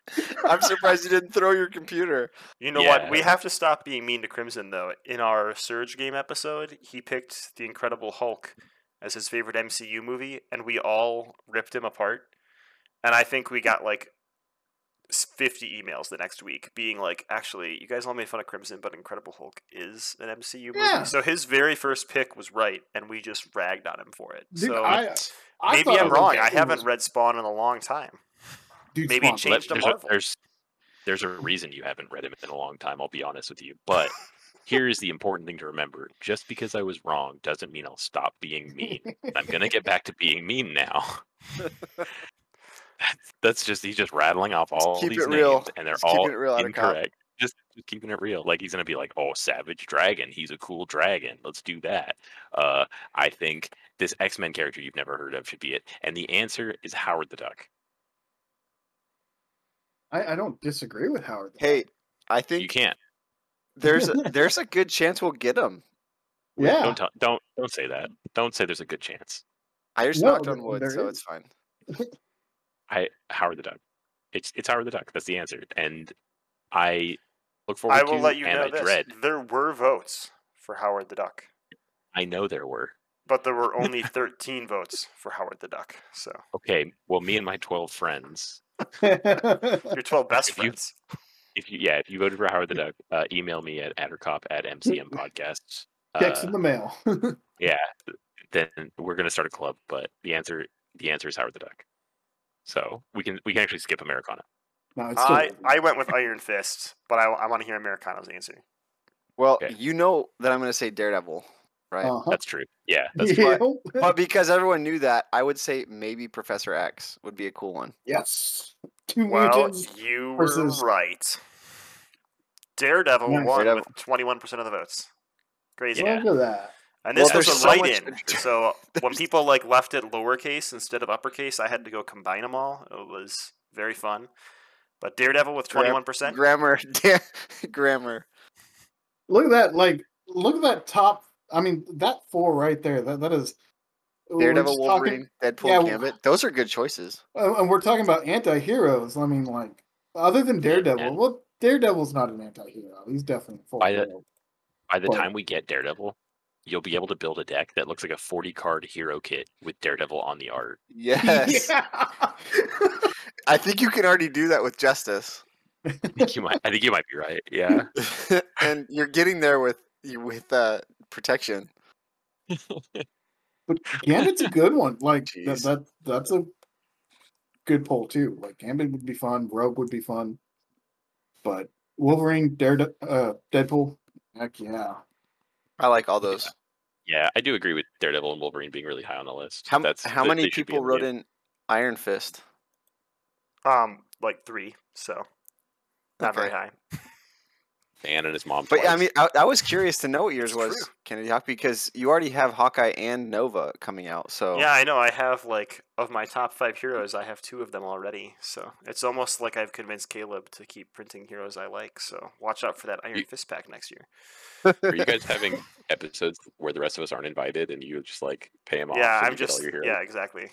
I'm surprised you didn't throw your computer. You know what? We have to stop being mean to Crimson though. In our Surge game episode, he picked the Incredible Hulk as his favorite MCU movie, and we all ripped him apart. And I think we got like s- 50 emails the next week being like, actually, you guys all made fun of Crimson, but Incredible Hulk is an MCU movie. Yeah. So his very first pick was right, and we just ragged on him for it. Dude, so I, I maybe I'm wrong. I haven't was- read Spawn in a long time. dude, maybe Spawn. change- Let- Changed to there's, a, Marvel. there's there's a reason you haven't read him in a long time. I'll be honest with you, but here is the important thing to remember: just because I was wrong doesn't mean I'll stop being mean. I'm gonna get back to being mean now. That's- That's just he's just rattling off all keep these it real. names, and they're Just keeping all it real, Addercop. incorrect. Just, just keeping it real. Like he's gonna be like, "Oh, Savage Dragon. He's a cool dragon. Let's do that." Uh, I think this X Men character you've never heard of should be it, and the answer is Howard the Duck. I, I don't disagree with Howard. though. Hey, I think You can't. there's a, there's a good chance we'll get him. yeah, Don't tell, don't don't say that. Don't say there's a good chance. I just No, knocked th- on wood, there so is. it's fine. I Howard the Duck. It's it's Howard the Duck. That's the answer, and I look forward I to will let you know I this. dread. There were votes for Howard the Duck. I know there were. But there were only 13 votes for Howard the Duck. So Okay, well, me and my twelve friends. your 12 best If you- friends. If you yeah, if you voted for Howard the Duck, uh, email me at addercop at mcm podcasts. checks Uh, in the mail. yeah, then we're gonna start a club. But the answer the answer is Howard the Duck. So we can we can actually skip Americano. no, it's still I, I went with Iron Fist, but I, I want to hear Americano's answer. Well, Okay. you know that I'm going to say Daredevil, right? uh-huh. That's true. Yeah, that's yeah. But because everyone knew that, I would say maybe Professor X would be a cool one. yes, two Well, mutants. you versus- were right. Daredevil Nice. won Daredevil. with 21% of the votes. Crazy. Yeah. Look at that. And Well, this was there's a so write-in, interest. So when people like left it lowercase instead of uppercase, I had to go combine them all. It was very fun. But Daredevil with 21%. Grammar, grammar. Look at that. Like, look at that top. I mean, that four right there. That that is. we're Daredevil, just talking- Wolverine, Deadpool, yeah, Gambit. Those are good choices. Uh, and we're talking about anti-heroes. I mean, like, other than Daredevil, and- well, Daredevil's not an anti-hero. He's definitely full. By the- By the Well- time we get Daredevil, you'll be able to build a deck that looks like a 40 card hero kit with Daredevil on the art. Yes. Yeah. I think you can already do that with Justice. I think you might I think you might be right. Yeah. and you're getting there with with uh, protection. but Gambit's a good one. Like that, that that's a good poll too. Like Gambit would be fun. Rogue would be fun. But Wolverine, Darede- uh, Deadpool, heck yeah. I like all those. Yeah, I do agree with Daredevil and Wolverine being really high on the list. How, That's how they- many they should be people able to wrote get- in Iron Fist? Um, like three. So not very Okay. high. Dan and his mom. But I mean, I, I was curious to know what yours It's was, true. Kennedy Hawk, because you already have Hawkeye and Nova coming out. So Yeah, I know. I have like of my top five heroes, I have two of them already. So it's almost like I've convinced Caleb to keep printing heroes I like. So watch out for that Iron You- Fist pack next year. are you guys having episodes where the rest of us aren't invited and you just like pay them off? yeah, so I'm you all just your yeah, exactly.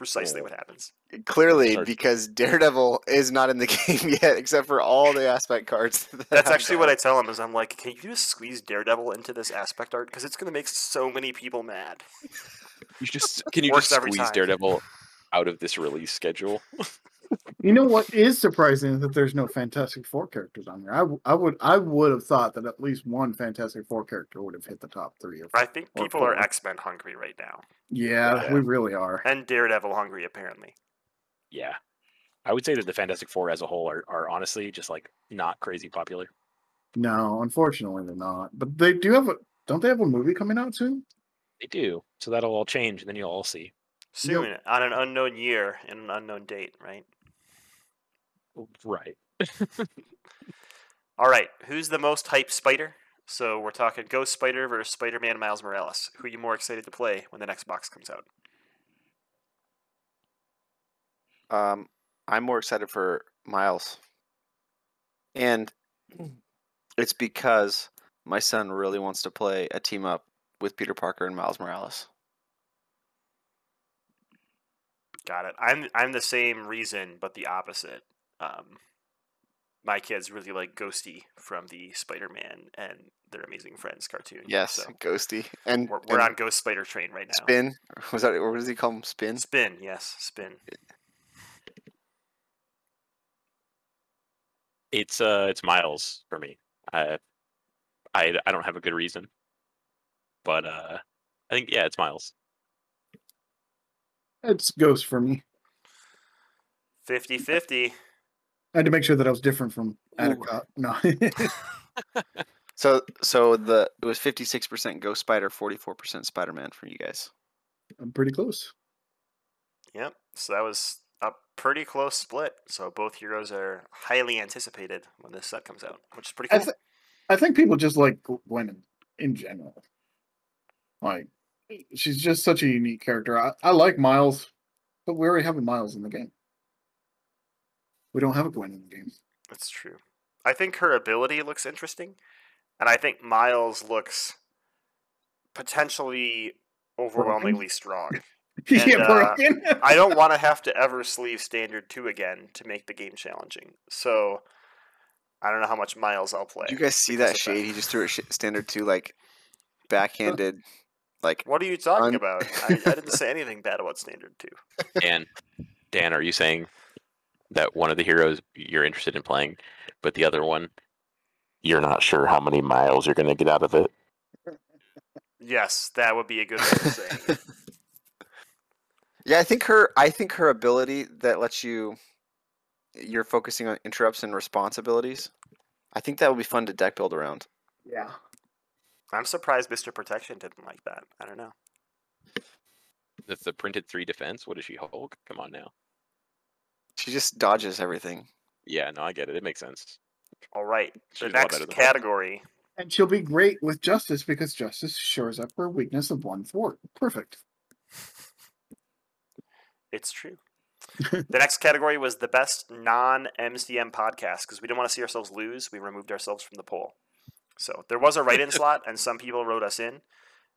It's precisely Yeah. what happens. clearly, because Daredevil is not in the game yet, except for all the aspect cards. that That's I've actually what I tell him. Is I'm like, can you just squeeze Daredevil into this aspect art because it's gonna make so many people mad. You just can you just squeeze. Daredevil out of this release schedule? You know what is surprising is that there's no Fantastic Four characters on there. I, w- I would I would have thought that at least one Fantastic Four character would have hit the top three. Or I think Or people are. X Men hungry right now, yeah, Yeah. we really are. and Daredevil hungry apparently. Yeah. I would say that the Fantastic Four as a whole are, are honestly just like not crazy popular. No, unfortunately they're not. But they do have a don't they have a movie coming out soon? They do. So that'll all change and then you'll all see. Soon on an unknown year and an unknown date, right? Right. All right, who's the most hyped Spider? So we're talking Ghost Spider versus Spider Man Miles Morales. Who are you more excited to play when the next box comes out? Um, I'm more excited for Miles. And it's because my son really wants to play a team up with Peter Parker and Miles Morales. Got it. I'm I'm the same reason, but the opposite. Um, my kids really like Ghosty from the Spider-Man and their Amazing Friends cartoon. Yes, so Ghosty. And we're, we're and on Ghost Spider train right now. Spin. Was that or what does he call him? Spin? Spin, yes, spin. It's uh, it's Miles for me. I, I, I don't have a good reason, but uh, I think yeah, it's Miles. It's Ghost for me. 50-50. I had to make sure that I was different from Ooh. Attica. No. So so the it was fifty six percent Ghost Spider, forty four percent Spider Man for you guys. I'm pretty close. Yep. So that was a pretty close split. So both heroes are highly anticipated when this set comes out, which is pretty I, cool. th- I think people just like Gwen in, in general. Like, she's just such a unique character. I, I like Miles, but we already have a Miles in the game. We don't have a Gwen in the game. That's true. I think her ability looks interesting, and I think Miles looks potentially overwhelmingly strong. yeah, And, uh, broken. I don't want to have to ever sleeve standard two again to make the game challenging. So I don't know how much Miles I'll play. Did you guys see that of shade? He just threw a sh- standard two like backhanded, like What are you talking Un- about? I, I didn't say anything bad about standard two. Dan, Dan, are you saying that one of the heroes you're interested in playing, but the other one you're not sure how many miles you're going to get out of it? Yes, that would be a good way of saying it. yeah. I think her. I think her ability that lets you. You're focusing on interrupts and responsibilities. I think that would be fun to deck build around. yeah. I'm surprised Mr. Protection didn't like that. I don't know. That's the printed three defense. What does she Hulk? Come on now. She just dodges everything. Yeah, no, I get it. It makes sense. All right. She's The lot next better than category. And she'll be great with Justice because Justice shores up her weakness of one thwart. Perfect. It's true. the next category was the best non MCM podcast because we didn't want to see ourselves lose. We removed ourselves from the poll. So there was a write in slot, and some people wrote us in.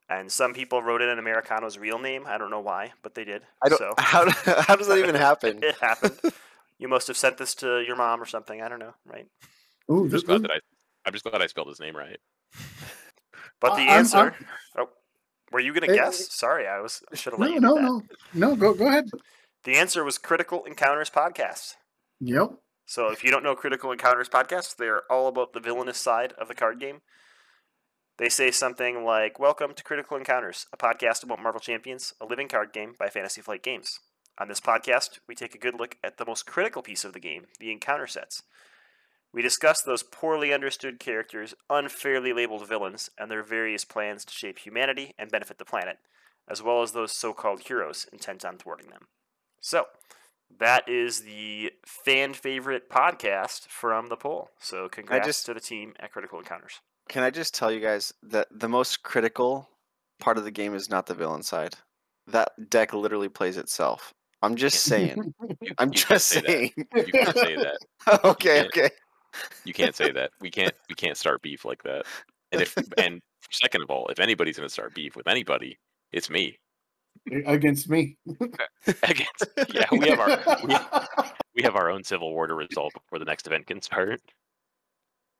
And some people wrote it in Americano's real name. I don't know why, but they did. I don't. So How how does that even happen? it happened. You must have sent this to your mom or something. I don't know, right? Ooh, I'm just glad that I. I'm just glad I spelled his name right. But the I- I'm- answer. I'm- oh, were you going to guess? Sorry, I was. I should have let no, you do no, no, no. Go, go ahead. The answer was Critical Encounters podcast. Yep. So if you don't know Critical Encounters podcast, they're all about the villainous side of the card game. They say something like, Welcome to Critical Encounters, a podcast about Marvel Champions, a living card game by Fantasy Flight Games. On this podcast, we take a good look at the most critical piece of the game, the encounter sets. We discuss those poorly understood characters, unfairly labeled villains, and their various plans to shape humanity and benefit the planet, as well as those so called heroes intent on thwarting them. So, that is the fan favorite podcast from the poll. So congrats just- to the team at Critical Encounters. Can I just tell you guys that the most critical part of the game is not the villain side. That deck literally plays itself. I'm just saying. You- I'm you just say that. saying. You can't say that. okay, can't. okay. You can't say that. We can't. We can't start beef like that. And if and second of all, if anybody's going to start beef with anybody, it's me. Against me. Against yeah, we have our we, we have our own civil war to resolve before the next event can start.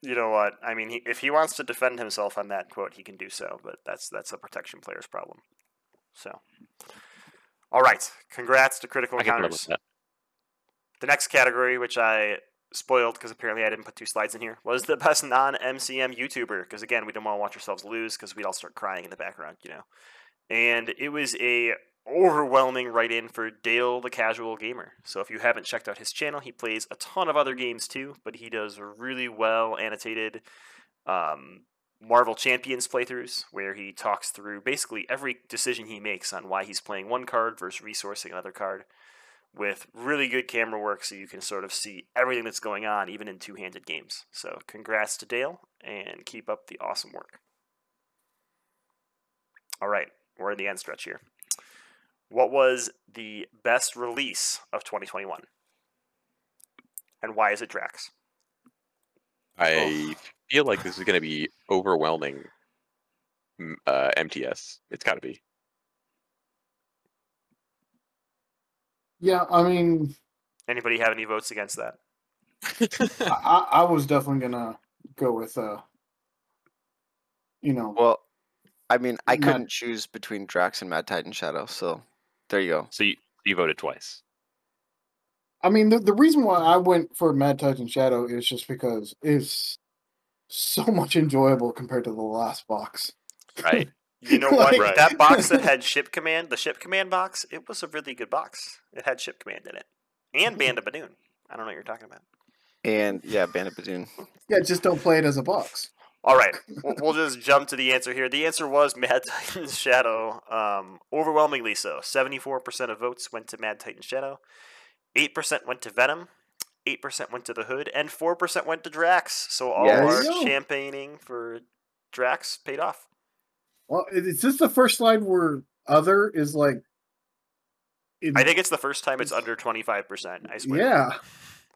You know what? I mean, he, if he wants to defend himself on that quote, he can do so. But that's that's a protection player's problem. So, all right. Congrats to Critical I can put up with Encounters. The next category, which I spoiled because apparently I didn't put two slides in here, was the best non-MCM YouTuber. Because again, we didn't want to watch ourselves lose because we'd all start crying in the background, you know. And it was a overwhelming write-in for Dale the Casual Gamer. So if you haven't checked out his channel, he plays a ton of other games too, but he does really well annotated um, Marvel Champions playthroughs where he talks through basically every decision he makes on why he's playing one card versus resourcing another card with really good camera work so you can sort of see everything that's going on even in two-handed games. So congrats to Dale and keep up the awesome work. All right, we're in the end stretch here. What was the best release of 2021? And why is it Drax? I feel like this is going to be overwhelming. Uh, MTS. It's got to be. Yeah, I mean, Anybody have any votes against that? I, I I was definitely gonna go with uh, you know, Well, I mean, I Mad- couldn't choose between Drax and Mad Titan Shadow, so there you go. So you, you voted twice. I mean, the, the reason why I went for Mad Titan Shadow is just because it's so much enjoyable compared to the last box. Right. You know what? Like- That box that had ship command, the ship command box, it was a really good box. It had ship command in it. And Band of Badoon. I don't know what you're talking about. And yeah, Bandit Badoon. Yeah, just don't play it as a box. All right, we'll, we'll just jump to the answer here. The answer was Mad Titan's Shadow. Um, overwhelmingly so. 74% of votes went to Mad Titan Shadow. 8% went to Venom. 8% went to the Hood. And 4% went to Drax. So all Yes. our There you go. champagning for Drax paid off. Well, is this the first slide where other is like? in- I think it's the first time it's under 25%. I swear. yeah,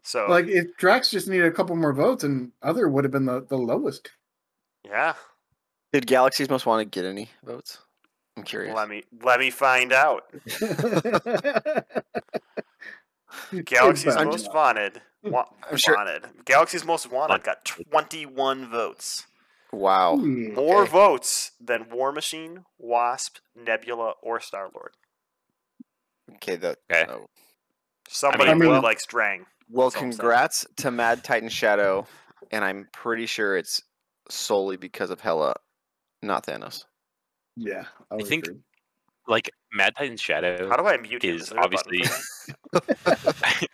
So, like if Drax just needed a couple more votes, and other would have been the, the lowest. Yeah. Did Galaxy's Most Wanted get any votes? I'm curious. Let me let me find out. Galaxy's I'm Most Wanted. Wa- I'm sure- wanted. Galaxy's Most Wanted got 21 votes. Wow. More Okay. votes than War Machine, Wasp, Nebula, or Star Lord. Okay. The, Okay. oh. Somebody I mean- really well- likes Drang. Well, That's all I'm saying. congrats to Mad Titan Shadow, and I'm pretty sure it's solely because of Hela, not Thanos. Yeah, I, I think agree. Like Mad Titan's Shadow How do I mute him? is there a button obviously for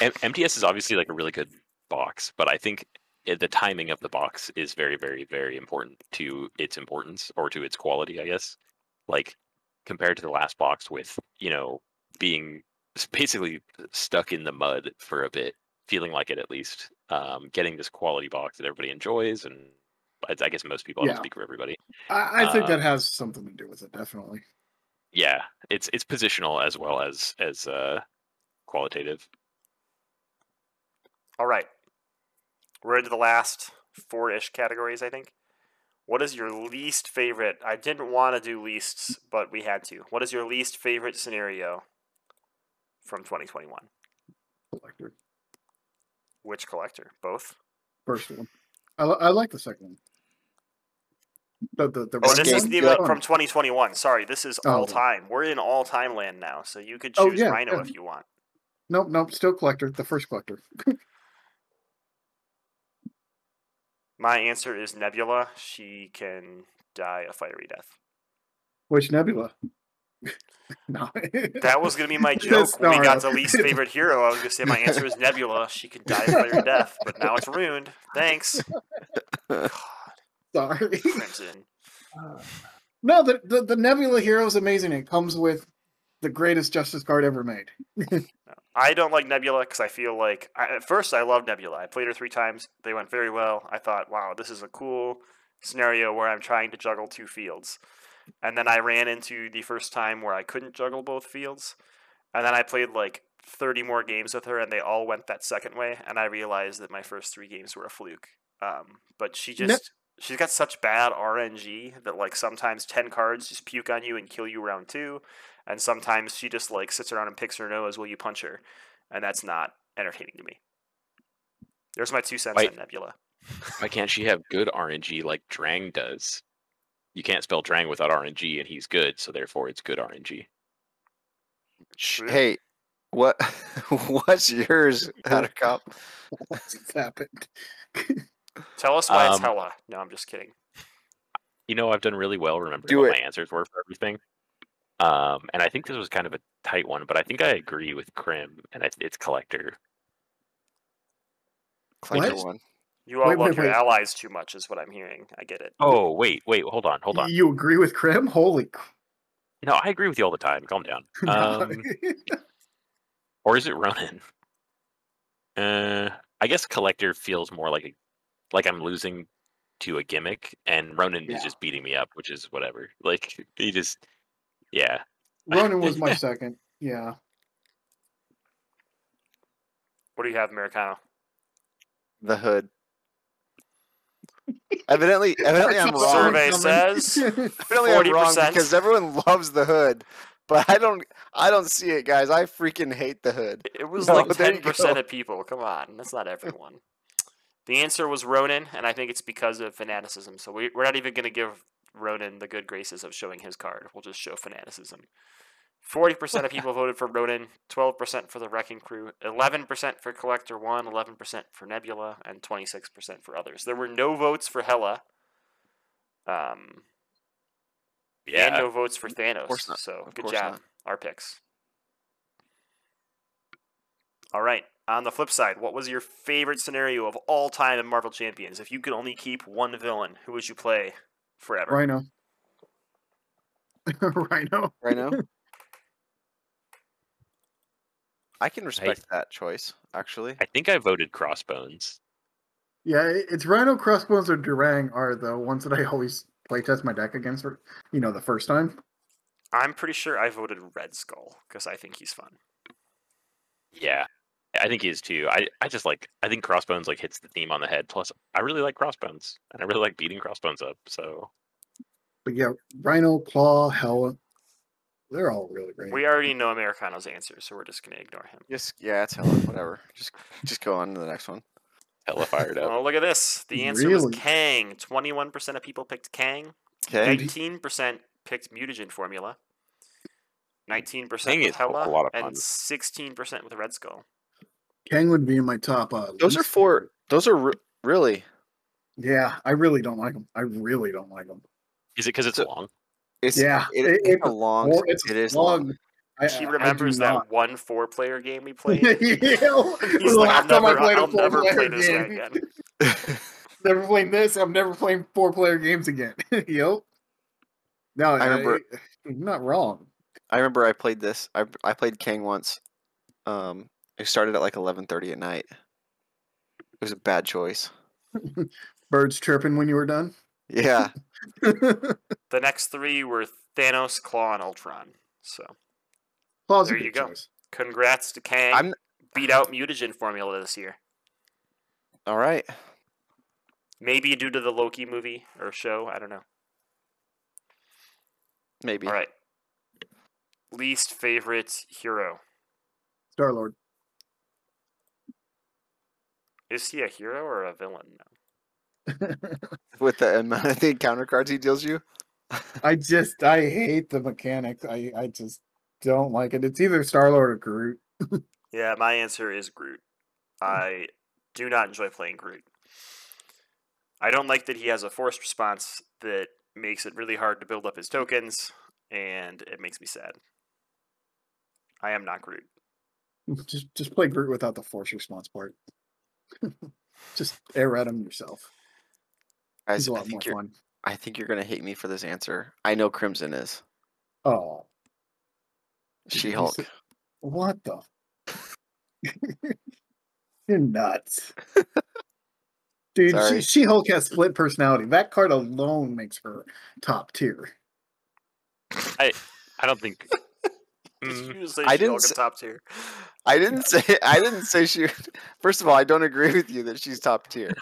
M- MTS is obviously like a really good box, but I think the timing of the box is very, very, very important to its importance or to its quality, I guess. Like compared to the last box with, you know, being basically stuck in the mud for a bit, feeling like it at least, um, getting this quality box that everybody enjoys. And I I guess most people, I don't speak for everybody. I, I think uh, that has something to do with it. Definitely. Yeah, it's it's positional as well as as uh, qualitative. All right. We're into the last four ish categories, I think. What is your least favorite? I didn't want to do leasts, but we had to. What is your least favorite scenario from 2021? Collector. Which collector? Both? First one. I, li- I like the second one. The, the, the Oh, this Escape is the, one? even Gun. Fun. from 2021. Sorry, this is Oh, all okay. time. We're in all time land now, so you could Oh, choose yeah, Rhino yeah. if you want. Nope, nope. Still collector. The first collector. My answer is Nebula. She can die a fiery death. Which Nebula? no. That was gonna be my joke when we got the least favorite hero. I was gonna say my answer is Nebula. She can die a fiery death, but now it's ruined. Thanks. Sorry. Crimson. No, the, the the Nebula hero is amazing. It comes with the greatest Justice card ever made. I don't like Nebula because I feel like I, at first I loved Nebula. I played her three times. They went very well. I thought, wow, this is a cool scenario where I'm trying to juggle two fields. And then I ran into the first time where I couldn't juggle both fields. And then I played like 30 more games with her, and they all went that second way. And I realized that my first three games were a fluke. Um, but she just. She's got such bad RNG that like sometimes ten cards just puke on you and kill you round two, and sometimes she just like sits around and picks her nose while you punch her, and that's not entertaining to me. There's my two cents Wait. on Nebula. Why can't she have good RNG like Drang does? You can't spell Drang without RNG, and he's good, so therefore it's good RNG. Hey, what what's yours, Addercop? What's happened? Tell us why it's Um, Hela. No, I'm just kidding. You know, I've done really well remembering Do what it. my answers were for everything. Um, and I think this was kind of a tight one, but I think I agree with Krim, and I, it's Collector. Collector What? one. You all wait, love wait, your wait. allies too much, is what I'm hearing. I get it. Oh, wait, wait, hold on, hold on. You agree with Krim? Holy crap. You know, I agree with you all the time. Calm down. Um, or is it Ronan? Uh, I guess Collector feels more like a, like I'm losing to a gimmick, and Ronan Yeah. is just beating me up, which is whatever. Like he just, yeah. Ronan was my second. Yeah. What do you have, Americano? The hood. Evidently, evidently I'm That's wrong. Survey says Evidently I'm wrong 40%. because everyone loves the hood, but I don't. I don't see it, guys. I freaking hate the hood. it was No, like there you ten percent of people. Come on, that's not everyone. The answer was Ronan, and I think it's because of fanaticism. So we, we're not even going to give Ronan the good graces of showing his card. We'll just show fanaticism. Forty percent of people voted for Ronan, twelve percent for the Wrecking Crew, eleven percent for Collector One, eleven percent for Nebula, and twenty-six percent for others. There were no votes for Hela. Um, and Yeah, no votes for Thanos. course not. So Of good job, not. our picks. All right. On the flip side, what was your favorite scenario of all time in Marvel Champions? If you could only keep one villain, who would you play forever? Rhino. Rhino. Rhino. I can respect that choice. Actually, I think I voted Crossbones. Yeah, it's Rhino, Crossbones, or Drang are the ones that I always playtest my deck against. For, you know, the first time. I'm pretty sure I voted Red Skull because I think he's fun. Yeah, I think he is too. I, I just like I think Crossbones like hits the theme on the head. Plus, I really like Crossbones, and I really like beating Crossbones up. So But yeah, Rhino, Klaw, Hela, they're all really great. We already know Americano's answer, so we're just going to ignore him. just yeah, it's hella whatever. Just just go on to the next one. hella fired up. Oh, look at this. The answer was Kang. 21% of people picked Kang. Okay, 19% picked mutagen formula. 19% Kang with is a lot of and 16% with Red Skull. Kang would be in my top. Uh, those are four. Those are re- really. Yeah, I really don't like them. I really don't like them. Is it because it's So- long? It's Yeah, It, it- it's it's a long. Well, it's it is long. long. I, he I- I do remembers not. that one four-player game we played. yeah, He's the like, I'll last time I never, played a I'll never play four-player this game. again. Never playing this. I'm never playing four player games again. yep. No, I remember- I, you're not wrong. I remember I played this. I I played Kang once. Um, it started at like eleven thirty at night. It was a bad choice. Birds chirping when you were done. Yeah, The next three were Thanos, Klaw, and Ultron. So, Klaw's There you go. choice. congrats to Kang. I'm- Beat out mutagen formula this year. all right. Maybe due to the Loki movie or show. I don't know. Maybe. All right. Least favorite hero. Star Lord. Is he a hero or a villain? No. With the amount of the encounter cards he deals you. I just I hate the mechanics. I I just don't like it. It's either Star Lord or Groot. Yeah, my answer is Groot. I do not enjoy playing Groot. I don't like that he has a forced response that makes it really hard to build up his tokens, and it makes me sad. I am not Groot. Just just play Groot without the force response part. just air at him yourself. Guys, He's a I lot more think you're. fun. I think you're gonna hate me for this answer. I know Crimson is Oh, She He's- Hulk. what the? You're nuts. Dude, Sorry. she, Hulk has split personality. That card alone makes her top tier. I don't think. Did Mm, you say I I didn't didn't s- top tier. I didn't say. I didn't say she. First of all, I don't agree with you that she's top tier.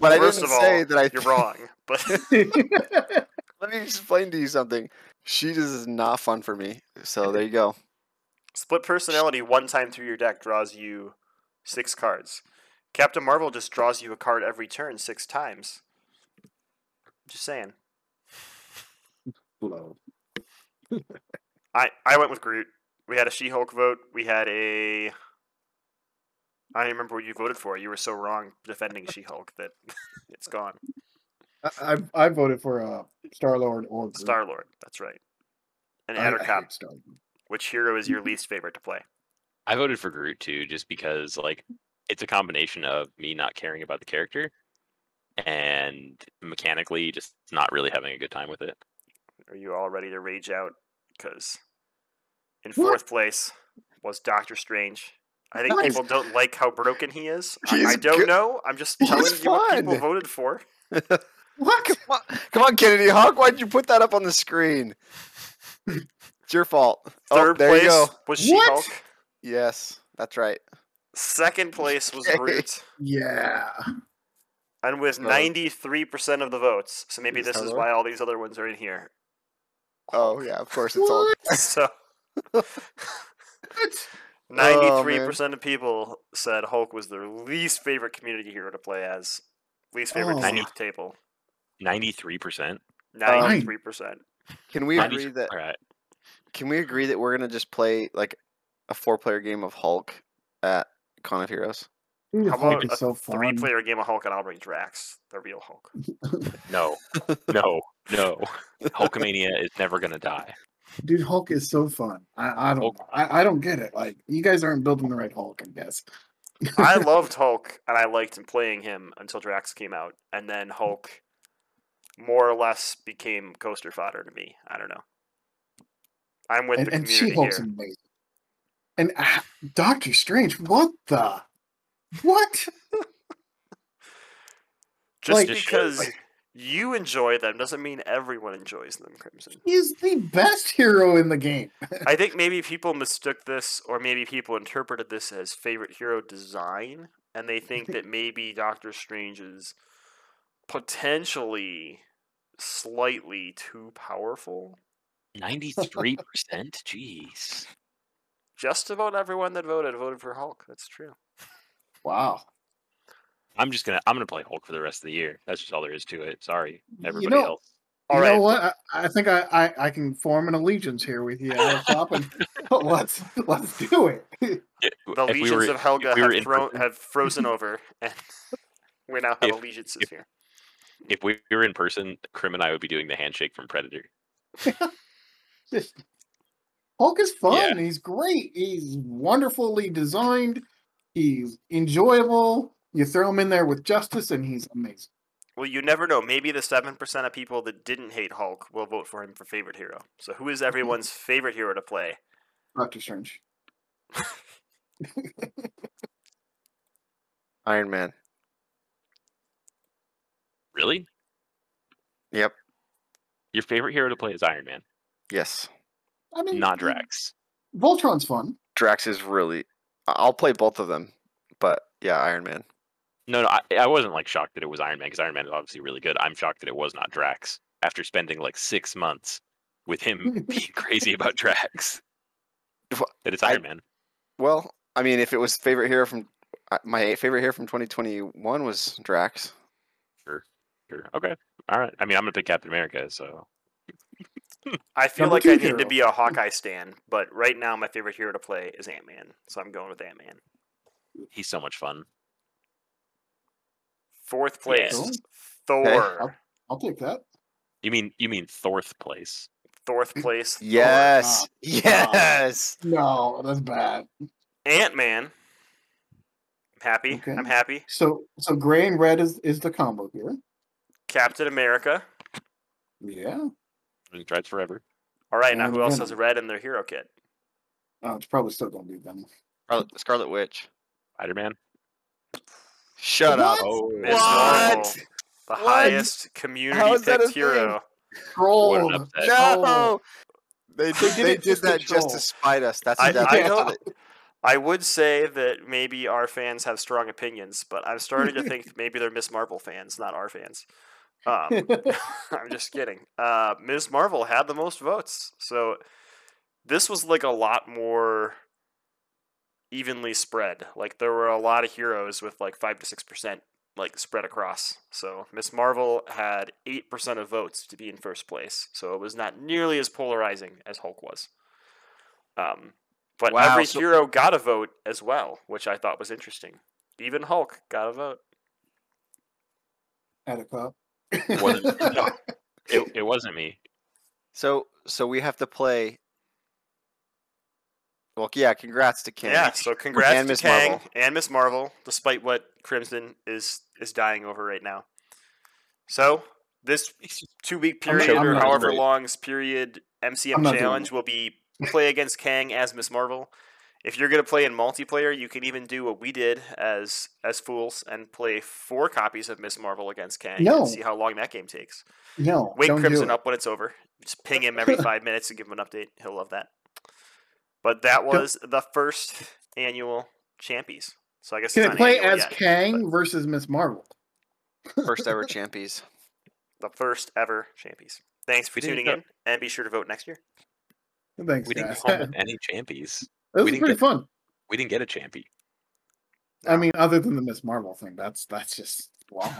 But I First didn't of all, say that I. You're wrong, but Let me explain to you something. She just is not fun for me. So there you go. split personality one time through your deck draws you six cards. Captain Marvel just draws you a card every turn six times. Just saying. Blow. I, I went with Groot. We had a She Hulk vote. We had a. I don't even remember what you voted for. You were so wrong defending She Hulk that it's gone. I, I I voted for uh, Star Lord or Star Lord. That's right. And I- I Addercop. Which hero is your least favorite to play? I voted for Groot too, just because like it's a combination of me not caring about the character and mechanically just not really having a good time with it. Are you all ready to rage out? Because in What? fourth place was Doctor Strange. I think Nice. people don't like how broken he is. I, I don't good. know. I'm just He's telling you what people voted for. What? Come on, come on, Kennedy Hawk. Why'd you put that up on the screen? It's your fault. Oh, Third there place you go. was She What? Hulk. Yes, that's right. Second place was Okay. Groot. Yeah. And with ninety three percent of the votes, so maybe Is this is why all these other ones are in here. Oh yeah, of course it's all. What? So What? ninety-three oh, percent of people said Hulk was their least favorite community hero to play as, least favorite Oh. 90 table. Ninety-three percent. Oh. Ninety-three percent. Can we agree that? All right. Can we agree that we're gonna just play like a four-player game of Hulk at Con of Heroes? Dude, How about a so. Three-player game of Hulk, and I'll bring Drax, the real Hulk. No, no, no. Hulkamania is never gonna die. Dude, Hulk is so fun. I, I don't I, I don't get it. Like you guys aren't building the right Hulk, I guess. I loved Hulk, and I liked him playing him until Drax came out, and then Hulk more or less became coaster fodder to me. I don't know. I'm with and, the and She Hulk's here. amazing. And uh, Doctor Strange, what the what? Just like- because you enjoy them doesn't mean everyone enjoys them, Crimson. He's the best hero in the game. I think maybe people mistook this, or maybe people interpreted this as favorite hero design, and they think that maybe Doctor Strange is potentially slightly too powerful. Ninety-three percent. Jeez. Just about everyone that voted voted for Hulk. That's true. Wow. I'm just gonna. I'm gonna play Hulk for the rest of the year. That's just all there is to it. Sorry, You everybody know- else. All you right. know what? I, I think I, I, I can form an allegiance here with you, Alex Top, and let's let's do it. If The if we legions were- of Helga we have, in thrown, have frozen over, and we now have If- allegiances if- here. if we were in person, Krim and I would be doing the handshake from Predator. Just- Hulk is fun. Yeah. He's great. He's wonderfully designed. He's enjoyable. You throw him in there with justice, and he's amazing. Well, you never know. Maybe the seven percent of people that didn't hate Hulk will vote for him for favorite hero. So, who is everyone's favorite hero to play? Doctor Strange. Iron Man. Really? Yep. Your favorite hero to play is Iron Man, Yes. I mean, not Drax. Voltron's fun. Drax is really. I- I'll play both of them, but yeah, Iron Man. No, no, I, I wasn't like shocked that it was Iron Man because Iron Man is obviously really good. I'm shocked that it was not Drax after spending like six months with him being crazy about Drax. Wha- That it's I- Iron Man. Well, I mean, if it was favorite hero from uh, my favorite hero from 2021 was Drax. Sure, sure. Okay. All right. I mean, I'm gonna pick Captain America, so I feel Number like two I need to be a Hawkeye stan, but right now my favorite hero to play is Ant Man. So I'm going with Ant Man. he's so much fun. Fourth place, Cool. Thor. I'll, I'll take that. You mean you mean Thorth place? Fourth place, Yes. Ah, Yes. No, that's bad. Ant Man. I'm happy. Okay. I'm happy. So, so gray and red is is the combo here. Captain America. Yeah. He tried forever. All right, now who else Venom. has red in their hero kit? Oh, it's probably still gonna be them. Scarlet, Scarlet Witch. Spider Man. Shut up. Oh, Miss What? Marvel, the What? highest community How is that a picked hero. Trolled. upset. trolled. No. They did, did they did that just to spite us. That's I- that's I know- what they- I would say that maybe our fans have strong opinions, but I'm starting to think maybe they're Miss Marvel fans, not our fans. Um, I'm just kidding. Uh, Ms. Marvel had the most votes, so this was like a lot more evenly spread. Like there were a lot of heroes with like five to six percent like spread across. So Miss Marvel had eight percent of votes to be in first place. So it was not nearly as polarizing as Hulk was. Um, but Wow, every so- hero got a vote as well, which I thought was interesting. Even Hulk got a vote. At a. Wasn't- no. it, it wasn't me. So so we have to play. Well, yeah. Congrats to Ken. Yeah, so congrats And to Miss Kang Marvel. and Miss Marvel, despite what Crimson is is dying over right now. So this two week I'm not- period I'm or however great. long's period MCM I'm not doing challenge will be play against Kang as Miss Marvel. If you're gonna play in multiplayer, you can even do what we did as as fools and play four copies of Miss Marvel against Kang No. and see how long that game takes. No, Wake don't do Crimson it. up when it's over. Just ping him every five minutes and give him an update. He'll love that. But that was the first annual Champies. So I guess Can it's it play as yet, Kang versus Miss Marvel? First ever champies. The first ever champies. Thanks for We tuning go- in, and be sure to vote next year. Thanks, We didn't guys. come with any champions. This we was didn't pretty get- fun. We didn't get a champy. I mean, other than the Miss Marvel thing, that's that's just long.